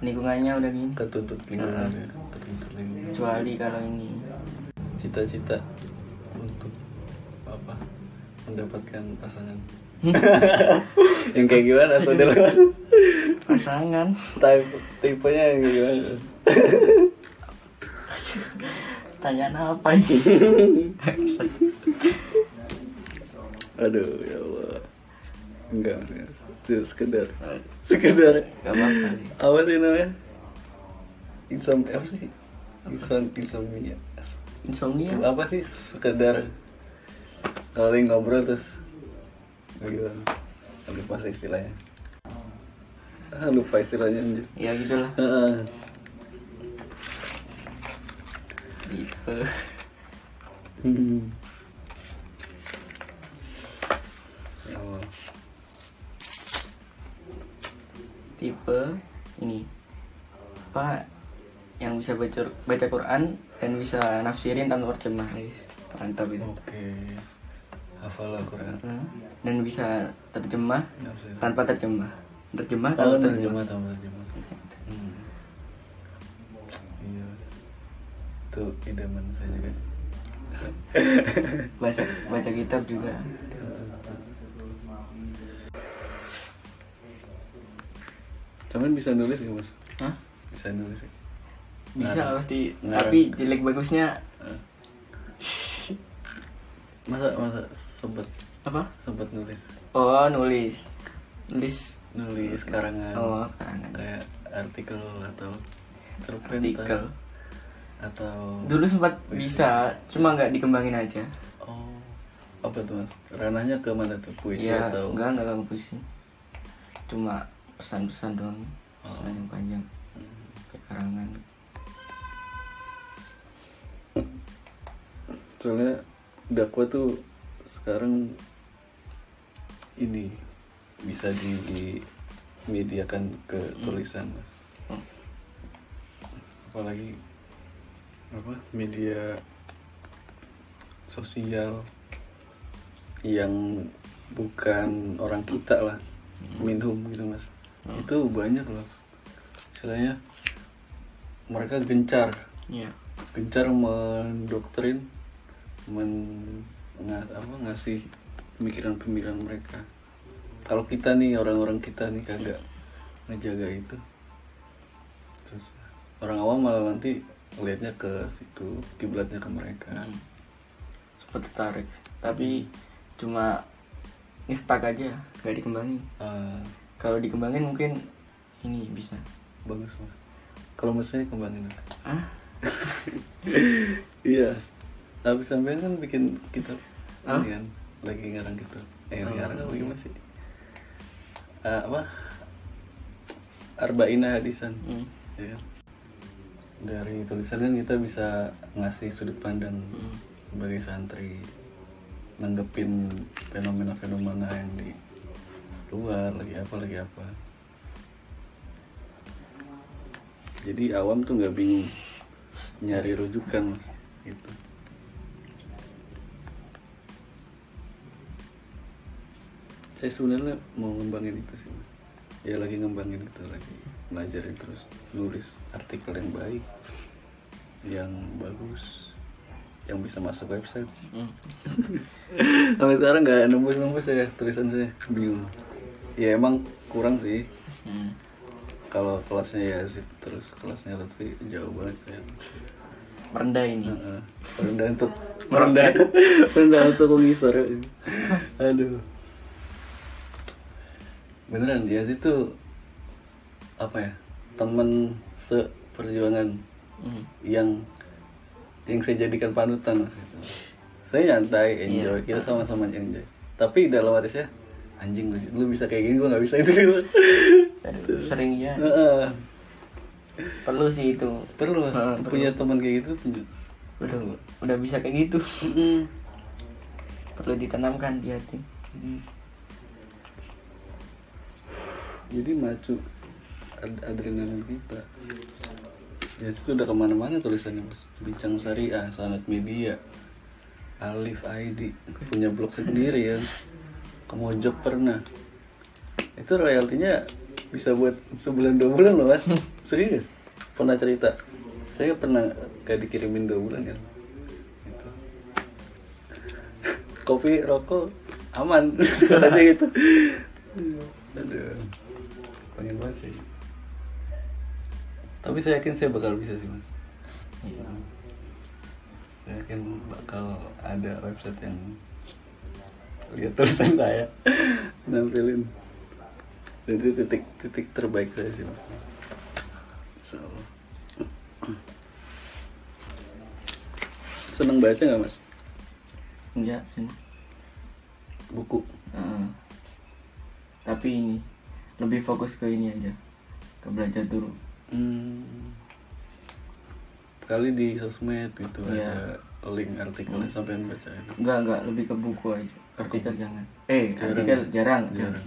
Lingkungannya udah gini. Ketuntut lingkungan ya. Ketuntut lingkungan. Kecuali kalau ini Cita-cita untuk apa? Mendapatkan pasangan. yang kayak gimana saudara pasangan. Type tipenya yang kayak gimana? Tanyaan apa ini? Aduh ya Allah. Enggak, enggak. Itu sekedar sekedar Gak apa-apa sih. apa sih namanya? Insomnia apa sih? Insom insomnia. Insomnia. Apa sih sekedar lagi ngobrol terus gimana? Lupa sih istilahnya. Ah, lupa istilahnya anjir. Ya gitulah. Tipe. Hmm. Ya Allah. Tipe ini apa yang bisa baca baca Quran dan bisa nafsirin tanpa terjemah guys. Mantap itu. Oke. Hafal Al-Quran. Hmm. Dan bisa terjemah Nafsir. tanpa terjemah. Terjemah Oh, tanpa terjemah terjemah. tambah terjemah. Hmm. Iya. Itu idaman saya juga. Baca baca kitab juga. Cuman bisa nulis gak mas? Hah? Bisa nulis ya? Bisa Ngarang. pasti. Ngarang. Tapi jelek bagusnya. Masa masa sempet apa? sempet nulis Oh, nulis. Nulis nulis karangan Oh, karangan. kayak artikel atau cerpen artikel. atau Dulu sempat puisi. bisa, cuma nggak dikembangin aja. oh apa tuh mas ranahnya ke mana tuh puisi ya, atau enggak enggak kamu puisi. Cuma pesan-pesan doang. Oh. Pesan yang panjang. Hmm. Karangan. Soalnya dakwah tuh sekarang ini bisa di mediakan ke tulisan mas Oh. apalagi apa media sosial yang bukan orang kita lah minhum gitu mas Hmm. itu banyak loh istilahnya mereka gencar Iya. gencar mendoktrin men apa ngasih pemikiran-pemikiran mereka. Kalau kita nih orang-orang kita nih kagak ngejaga itu terus orang awam malah nanti lihatnya ke situ kiblatnya ke mereka. Hmm. Sempat tertarik, tapi cuma ngestak aja, nggak dikembangin. Ah, Kalau dikembangin mungkin ini bisa. bagus mas. Kalau misalnya kembangin Ah, iya tapi sampean kan bikin kitab Hah? ini kan lagi ngarang gitu eh Oh. ngarang apa gimana sih Ah, apa arba'ina hadisan hmm. ya kan? dari tulisan kan kita bisa ngasih sudut pandang Hmm. sebagai santri nanggepin fenomena-fenomena yang di luar lagi apa lagi apa jadi awam tuh nggak bingung nyari rujukan mas gitu saya sebenarnya mau ngembangin itu sih ya lagi ngembangin itu lagi belajarin terus nulis artikel yang baik yang bagus yang bisa masuk website. Hmm. sampai sekarang nggak nembus nembus ya tulisan saya. Bingung. Ya emang kurang sih. Hmm. kalau kelasnya Yazid terus kelasnya Lutfi jauh banget saya merendah ini. Rendah untuk rendah rendah untuk mengisar aduh beneran Yazid tuh apa ya temen seperjuangan Hmm. yang yang saya jadikan panutan itu. saya nyantai enjoy kita sama-sama enjoy tapi dalam hati saya anjing lu, lu bisa kayak gini gua nggak bisa itu sering ya Heeh. perlu sih itu perlu Heeh, punya teman kayak gitu tuh. udah udah bisa kayak gitu perlu ditanamkan di hati Mm. Jadi macu ad- adrenalin kita. Ya itu udah ke mana-mana tulisannya mas. Bincang syariah sanat media Alif ID punya blog sendiri ya. Ke Mojok pernah. Itu royaltinya bisa buat sebulan dua bulan loh mas. Serius? Pernah cerita? Saya pernah gak dikirimin dua bulan ya. Gitu. kopi rokok aman. Katanya gitu. Aduh pengen banget sih. Tapi saya yakin saya bakal bisa sih mas. Iya. saya yakin bakal ada website yang lihat tulisan saya. Nampilin. Dan itu titik titik terbaik saya sih mas. Allah. seneng baca nggak mas? Enggak sih buku. Heeh. tapi ini lebih fokus ke ini aja ke belajar dulu Hmm. Kali di sosmed gitu Iya. ada link artikelnya sampai baca itu. enggak enggak lebih ke buku aja artikel jangan eh Jarang. artikel jarang Jarang.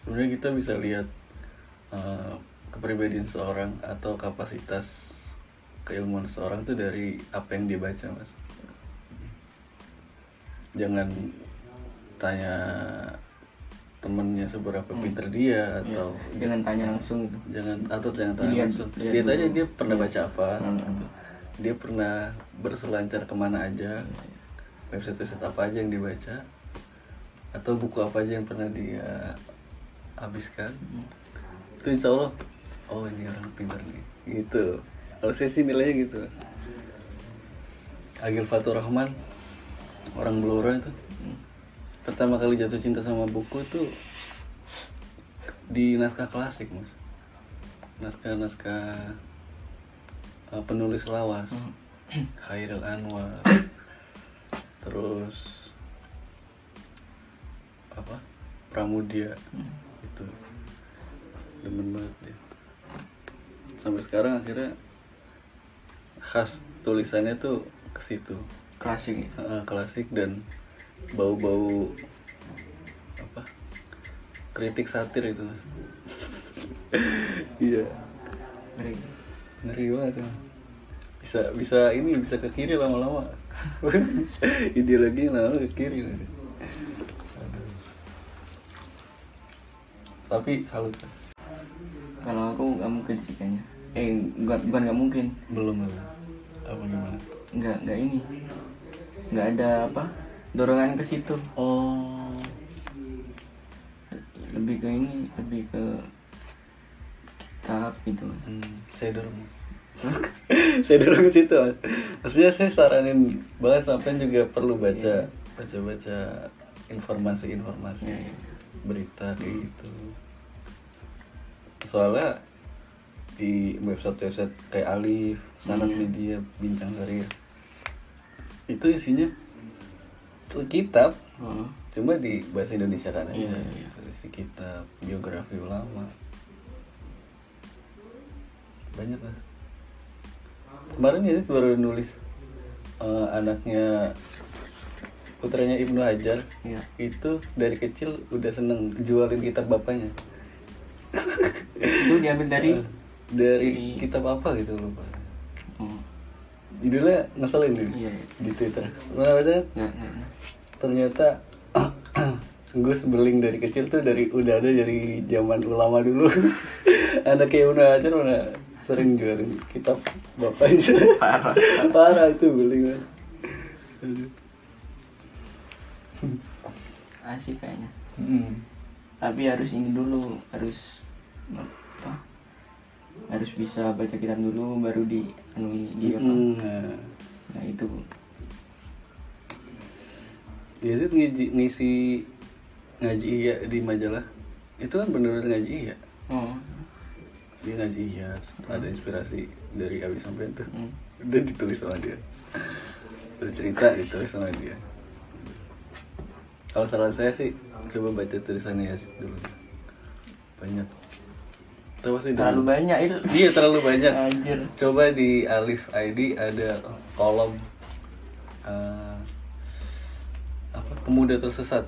Sebenarnya kita bisa lihat eh, kepribadian seorang atau kapasitas keilmuan seorang itu dari apa yang dia baca, Mas. Jangan tanya temennya seberapa Hmm. pinter dia Iya. atau jangan tanya langsung jangan atau jangan tanya Lihat- langsung lihat aja dulu. dia pernah Iya. baca apa Hmm. gitu. dia pernah berselancar ke mana aja website website apa aja yang dibaca atau buku apa aja yang pernah dia habiskan Hmm. itu insya Allah oh ini orang pintar nih gitu kalau saya sih nilainya gitu. Agil Fatur Rahman orang Blora itu Hmm. Pertama kali jatuh cinta sama buku itu di naskah klasik mas. Naskah-naskah uh, penulis lawas. Hmm. Khairil Anwar. Terus apa? Pramudia. Hmm. itu. Demen banget dia. Sampai sekarang akhirnya khas tulisannya tuh ke situ. Klasik. Eh, klasik dan bau-bau apa kritik satir itu. Mas iya. Ngeri. ngeri banget ya. bisa bisa ini bisa ke kiri lama-lama. Ideologi lama ke kiri. Nanti. Tapi salut. Kalau aku nggak mungkin sih kayaknya. Eh bukan bukan nggak mungkin. Belum belum. Apa gimana? Nggak nggak ini. Nggak ada apa dorongan ke situ. Oh. Lebih ke ini lebih ke kitab gitu. Hmm, saya dorong. Saya dorong ke situ maksudnya saya saranin banget sampai juga perlu baca baca baca informasi informasi Iya, iya. berita kayak gitu. Soalnya di website website kayak Alif, Sanat Hmm. Media, Bincang Syariah itu isinya tuh kitab. Oh. cuma di bahasa Indonesia kan aja. Iya. gitu, isi kitab biografi ulama. Banyak lah. Kemarin ya baru nulis eh, anaknya putranya Ibnu Hajar. Iya. Itu dari kecil udah seneng jualin kitab bapaknya. Itu diambil dari Eh, dari kitab apa gitu lupa. Oh. Judulnya ngeselin nih iya iya. di Twitter baca nggak nggak nggak. ternyata Gus beling dari kecil tuh dari udah ada dari zaman ulama dulu anak kayak udah aja udah sering jualin kitab bapaknya Parah. parah itu beling asik kayaknya Hmm. tapi harus ini dulu harus apa harus bisa baca kitab dulu baru di anu di apa? Mm, nah. itu. Yazid ngisi, ngisi ngaji iya di majalah itu kan bener-bener ngaji iya? Oh dia ngaji iya ada inspirasi dari Abi sampai itu. Hmm. udah ditulis sama dia. Udah cerita ditulis sama dia. Kalau salah saya sih coba baca tulisannya Yazid dulu. Banyak Pasti terlalu banyak itu Iya terlalu banyak. anjir Coba di Alif ID ada kolom eh, apa pemuda tersesat.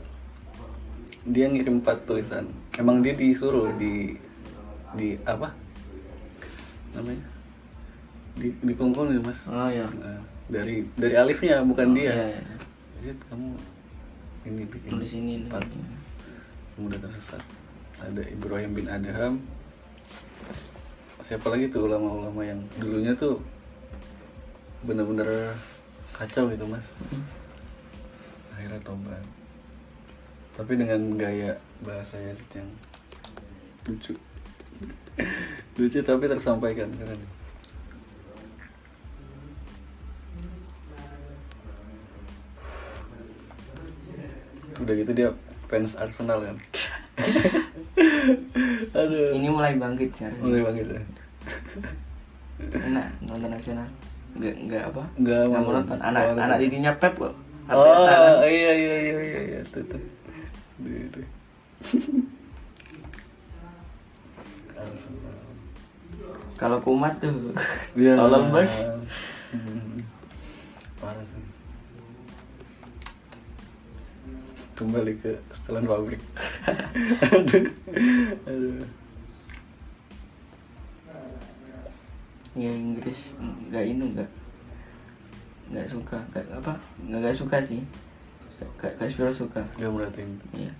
Dia ngirim empat tulisan. Emang dia disuruh di di apa namanya di di kongkong ya mas. oh ya Nah, dari dari Alifnya bukan Oh, dia. iya, iya. Zid, kamu ini bikin tulis ini empat pemuda tersesat. Ada Ibrahim bin Adham. Siapa lagi tuh ulama-ulama yang dulunya tuh bener-bener kacau gitu mas. Hmm. Akhirnya tobat. Tapi dengan gaya bahasa Yazid yang lucu. lucu tapi tersampaikan keren. Udah gitu dia fans Arsenal kan. Aduh. ini mulai bangkit sekarang Mulai banget ya. enak nonton nasional nggak nggak apa Nggak mau nonton nonton. anak Mau anak didinya Pep kok Oh kan. iya iya iya iya iya tuh tuh. Duh, kalau kumat tuh Iya. tolong banget Hmm. Parah sih. Kembali ke setelan pabrik. aduh. Aduh. ya Inggris nggak ini nggak nggak suka nggak apa nggak nggak suka sih nggak nggak suka Gak merhatiin. iya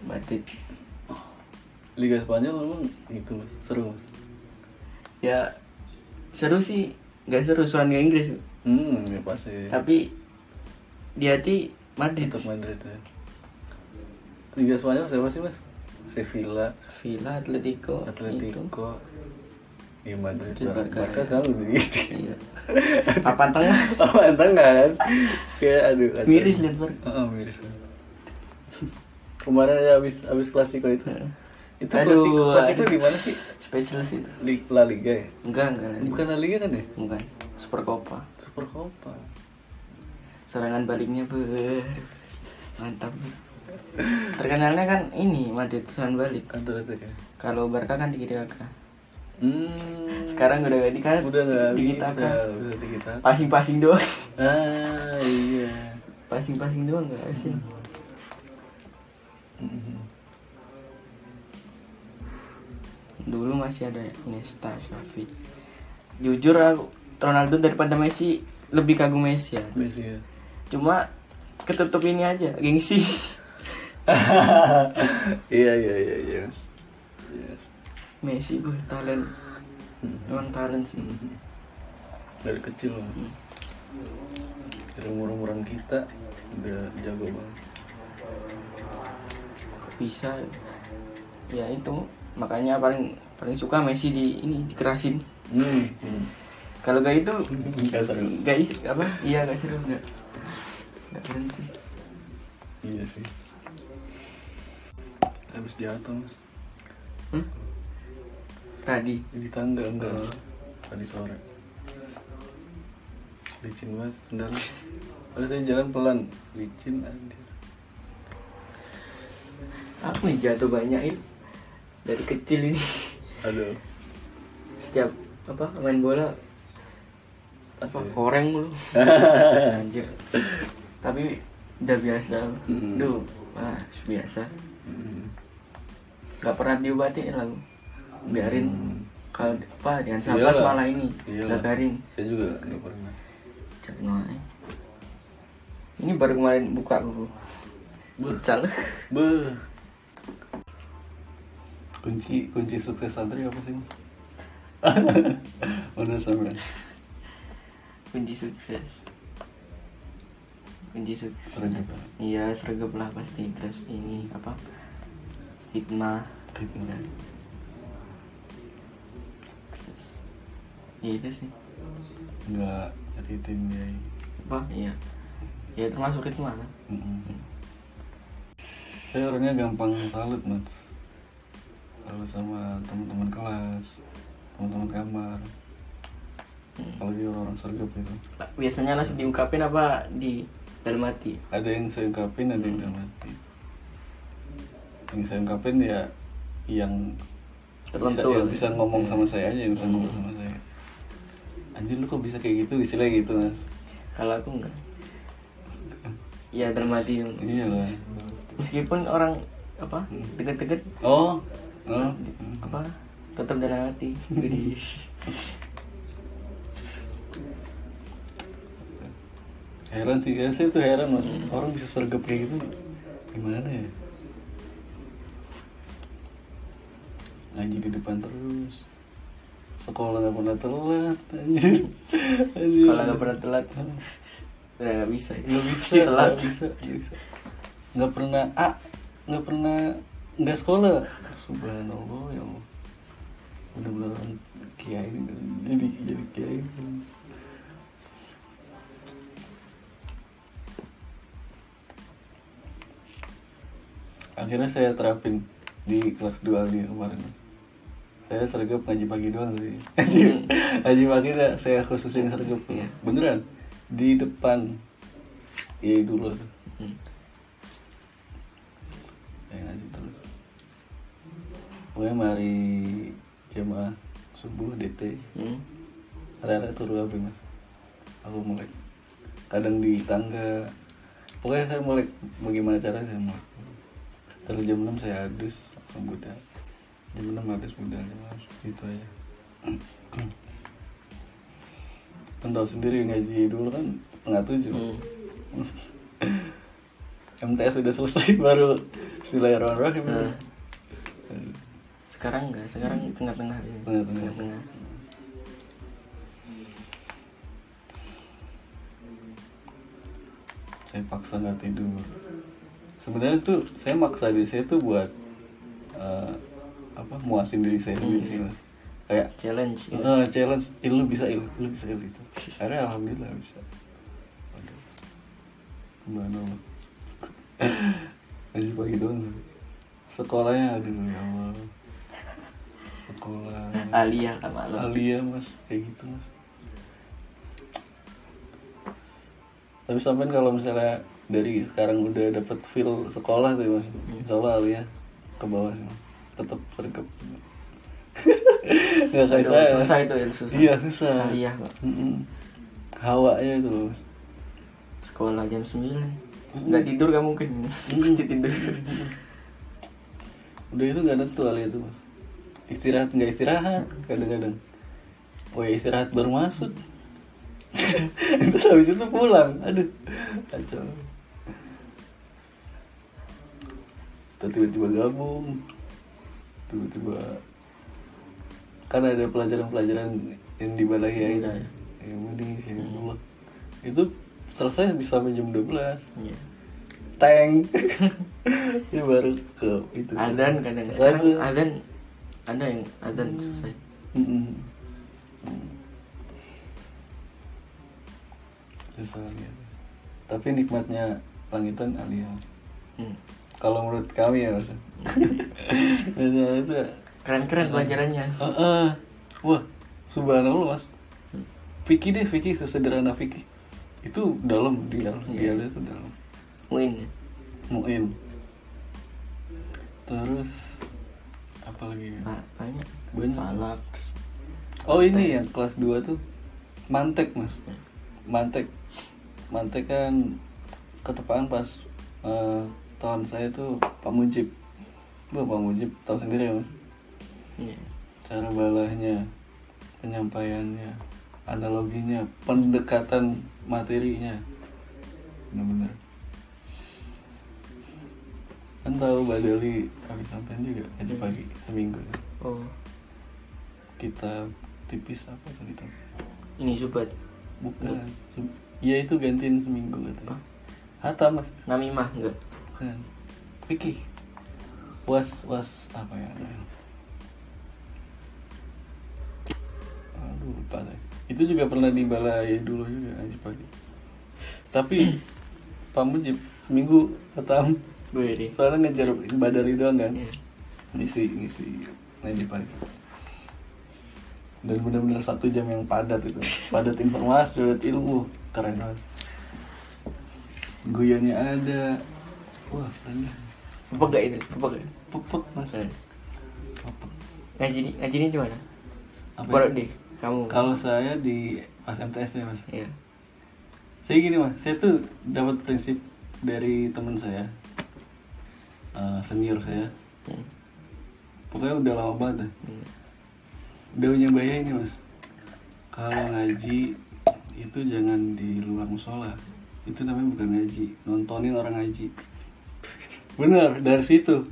Madrid Liga Spanyol emang gitu mas, seru mas. ya seru sih nggak seru soalnya Inggris Hmm, ya pasti. tapi di hati Madrid Untuk Madrid ya. Liga Spanyol siapa sih mas? Sevilla, Villa Atletico. Atletico, Iya Madrid, Madrid, Barca, Barca, ya. selalu begitu. iya papan tengah Oh, tengah kan? Kayak aduh. aduh. miris lihat Barca Oh, miris. Kemarin ya habis habis klasiko itu. Itu Aduh, klasiko, klasiko aduh. di mana sih? spesial sih itu Li- La Liga ya? enggak enggak Liga. Bukan La Liga kan ya? bukan Super Copa Super Copa. Serangan baliknya ber mantap terkenalnya kan ini Madrid serangan balik kan. kalau Barca kan dikit kakak Hmm. sekarang udah gak dikasih udah nggak dikit bisa, kakak nggak bisa kita. passing doang Ah iya. passing doang nggak sih Mhm. dulu masih ada Iniesta Xavi jujur aku Ronaldo daripada Messi lebih kagum Messi ya Messi ya. Cuma ketutup ini aja gengsi iya iya iya iya. Iya. Messi gue talent Mhm. emang talent sih Dari kecil loh. Hmm. Dari umur-umuran kita udah jago banget. bisa ya itu makanya paling paling suka Messi di ini dikerasin Hmm. hmm. kalau gak itu Nggak gak apa iya gak seru gak gak berhenti Iya sih. Habis jatuh mas. hmm? tadi Di tangga enggak. Tadi sore. Licin banget sendal. Ada saya jalan pelan. Licin anjir. aku nih jatuh banyak ini dari kecil ini Aduh. setiap apa main bola apa koreng mulu anjir tapi udah biasa Hmm. duh wah biasa Hmm. nggak pernah diobatin lagu biarin Hmm. kalau apa dengan sabar malah ini Iyalah. garing Saya juga nggak pernah. Jangan wae. ini baru kemarin buka aku bucal Beuh. Kunci kunci sukses santri apa sih? Mana sampai? kunci sukses kunci sukses Sergap ya? iya sergap lah pasti. Terus ini apa? Hikmah. Hikmah. Ya, itu sih. Nggak nyeritain dia apa? Iya. Ya termasuk ritme kan? Mm-mm. saya orangnya gampang salut mas. Kalau sama teman-teman kelas teman-teman kamar. Apalagi orang-orang sergap itu. Biasanya langsung diungkapin apa? Di dalam hati ada yang saya ungkapin ada yang dalam hati yang saya ungkapin ya yang bisa, Tertentu. yang bisa ngomong Hmm. sama saya aja yang bisa ngomong sama saya. Anjir lu kok bisa kayak gitu? Istilahnya gitu mas. Kalau aku enggak. Ya dalam hati iya lah. Meskipun orang apa deket-deket. Oh oh. Apa tetap dalam hati. Jadi heran sih ya, saya tuh heran mas. Orang bisa sergap kayak gitu gimana ya? Ngaji di depan terus. Sekolah nggak pernah telat anjir anjir kalau nggak pernah telat. Udah nggak bisa nggak bisa telat. nggak bisa nggak pernah ah nggak pernah nggak sekolah. Subhanallah ya allah. Benar-benar kiai ini jadi jadi kiai akhirnya saya terapin di kelas 2 di kemarin. Saya sergap ngaji pagi doang sih. Ngaji pagi dah saya khususin sergap. Iya. beneran di depan. Iya dulu. Tuh Hmm. saya ngaji terus. Pokoknya mari jamaah subuh DT Hmm. rela turu apa mas? Aku mulai. Kadang di tangga. Pokoknya saya mulai bagaimana cara saya mulai terus jam 6 saya adus langsung budak jam 6 adus budak jam 6 gitu aja kan tahu sendiri ngaji dulu kan setengah tujuh Hmm. MTS sudah selesai baru Bismillahirrahmanirrahim Nah. sekarang enggak sekarang tengah-tengah ini. Tengah-tengah. tengah saya paksa nggak tidur sebenarnya tuh saya maksa diri saya tuh buat eh, apa muasin diri saya sendiri sih mas. Kayak challenge gitu. eh, challenge. "Ih, lu bisa il lu bisa il gitu. Akhirnya alhamdulillah bisa. Gimana lo aja pagi doang sekolahnya aduh ya Allah. Sekolah. Alia sama lo. Alia mas. Kayak gitu mas. Tapi sampai kalau misalnya dari sekarang udah dapet feel sekolah tuh mas. Insya Allah Alia ke bawah sih tetap sergap nggak kayak saya susah itu Il, susah. Iya susah. Alia kok. Hawanya itu mas. Sekolah jam 9 nggak tidur kamu mungkin. Pasti tidur. Udah itu nggak tentu Alia itu mas. Istirahat nggak istirahat kadang-kadang. Oh ya istirahat baru masuk. Terus habis itu pulang. Aduh kacau Terus tiba-tiba gabung. Tiba-tiba kan ada pelajaran-pelajaran yang di balai ya mending yang dulu itu selesai bisa sampai jam 12 Iya. tank ini baru ke itu. Adan kadang sekarang adan ada yang adan selesai. Mm-mm. Mm. susah tapi nikmatnya langitan Alia hmm. Kalau menurut kami ya mas? Keren-keren pelajarannya. Heeh. wah subhanallah mas. Vicky deh Vicky sesederhana Vicky. Itu dalam di dalam Iya. dia itu dalam. Win Muin. Terus apa lagi ya? Banyak. Banyak. Falak. Oh ini yang kelas 2 tuh Mantek mas. Mantek. Mantek kan ketepaan pas eh, tahun saya tuh Pak Mujib. Wah Pak Mujib tahu sendiri ya mas? Iya. Cara balahnya Penyampaiannya Analoginya Pendekatan materinya. Bener-bener Kan tahu Mbak Deli Habis sampean juga ngaji pagi Seminggu. Oh. Kita tipis apa tuh kita ini sobat Bukan. Iya itu gantiin seminggu katanya. Hatta mas. Namimah enggak Bukan. Vicky. Was was apa ya? Aduh lupa saya itu juga pernah di balai dulu juga ngaji pagi tapi Pak Mujib seminggu datang Wih, soalnya ngejar badali doang kan Iya. ngisi ngisi ngaji pagi dan benar-benar satu jam yang padat itu padat informasi padat ilmu keren banget guyonnya ada wah keren dah. apa gak itu apa pepek mas Eh, pepek ngaji di ngaji ini gimana Apa Kalau ya? deh kamu kalau saya di pas MTS ya mas Iya. saya gini mas saya tuh dapat prinsip dari teman saya eh, senior saya Hmm. pokoknya udah lama banget. Hmm. udah punya bahaya ini mas kalau ngaji itu jangan di luar musola itu namanya bukan ngaji nontonin orang ngaji bener dari situ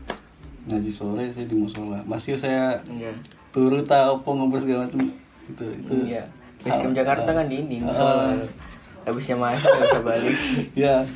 ngaji sore saya di musola masih saya Iya. turu tak apa ngobrol segala macam itu itu Iya. Basecamp Jakarta kan di ini, musola. Habisnya masuk bisa balik. ya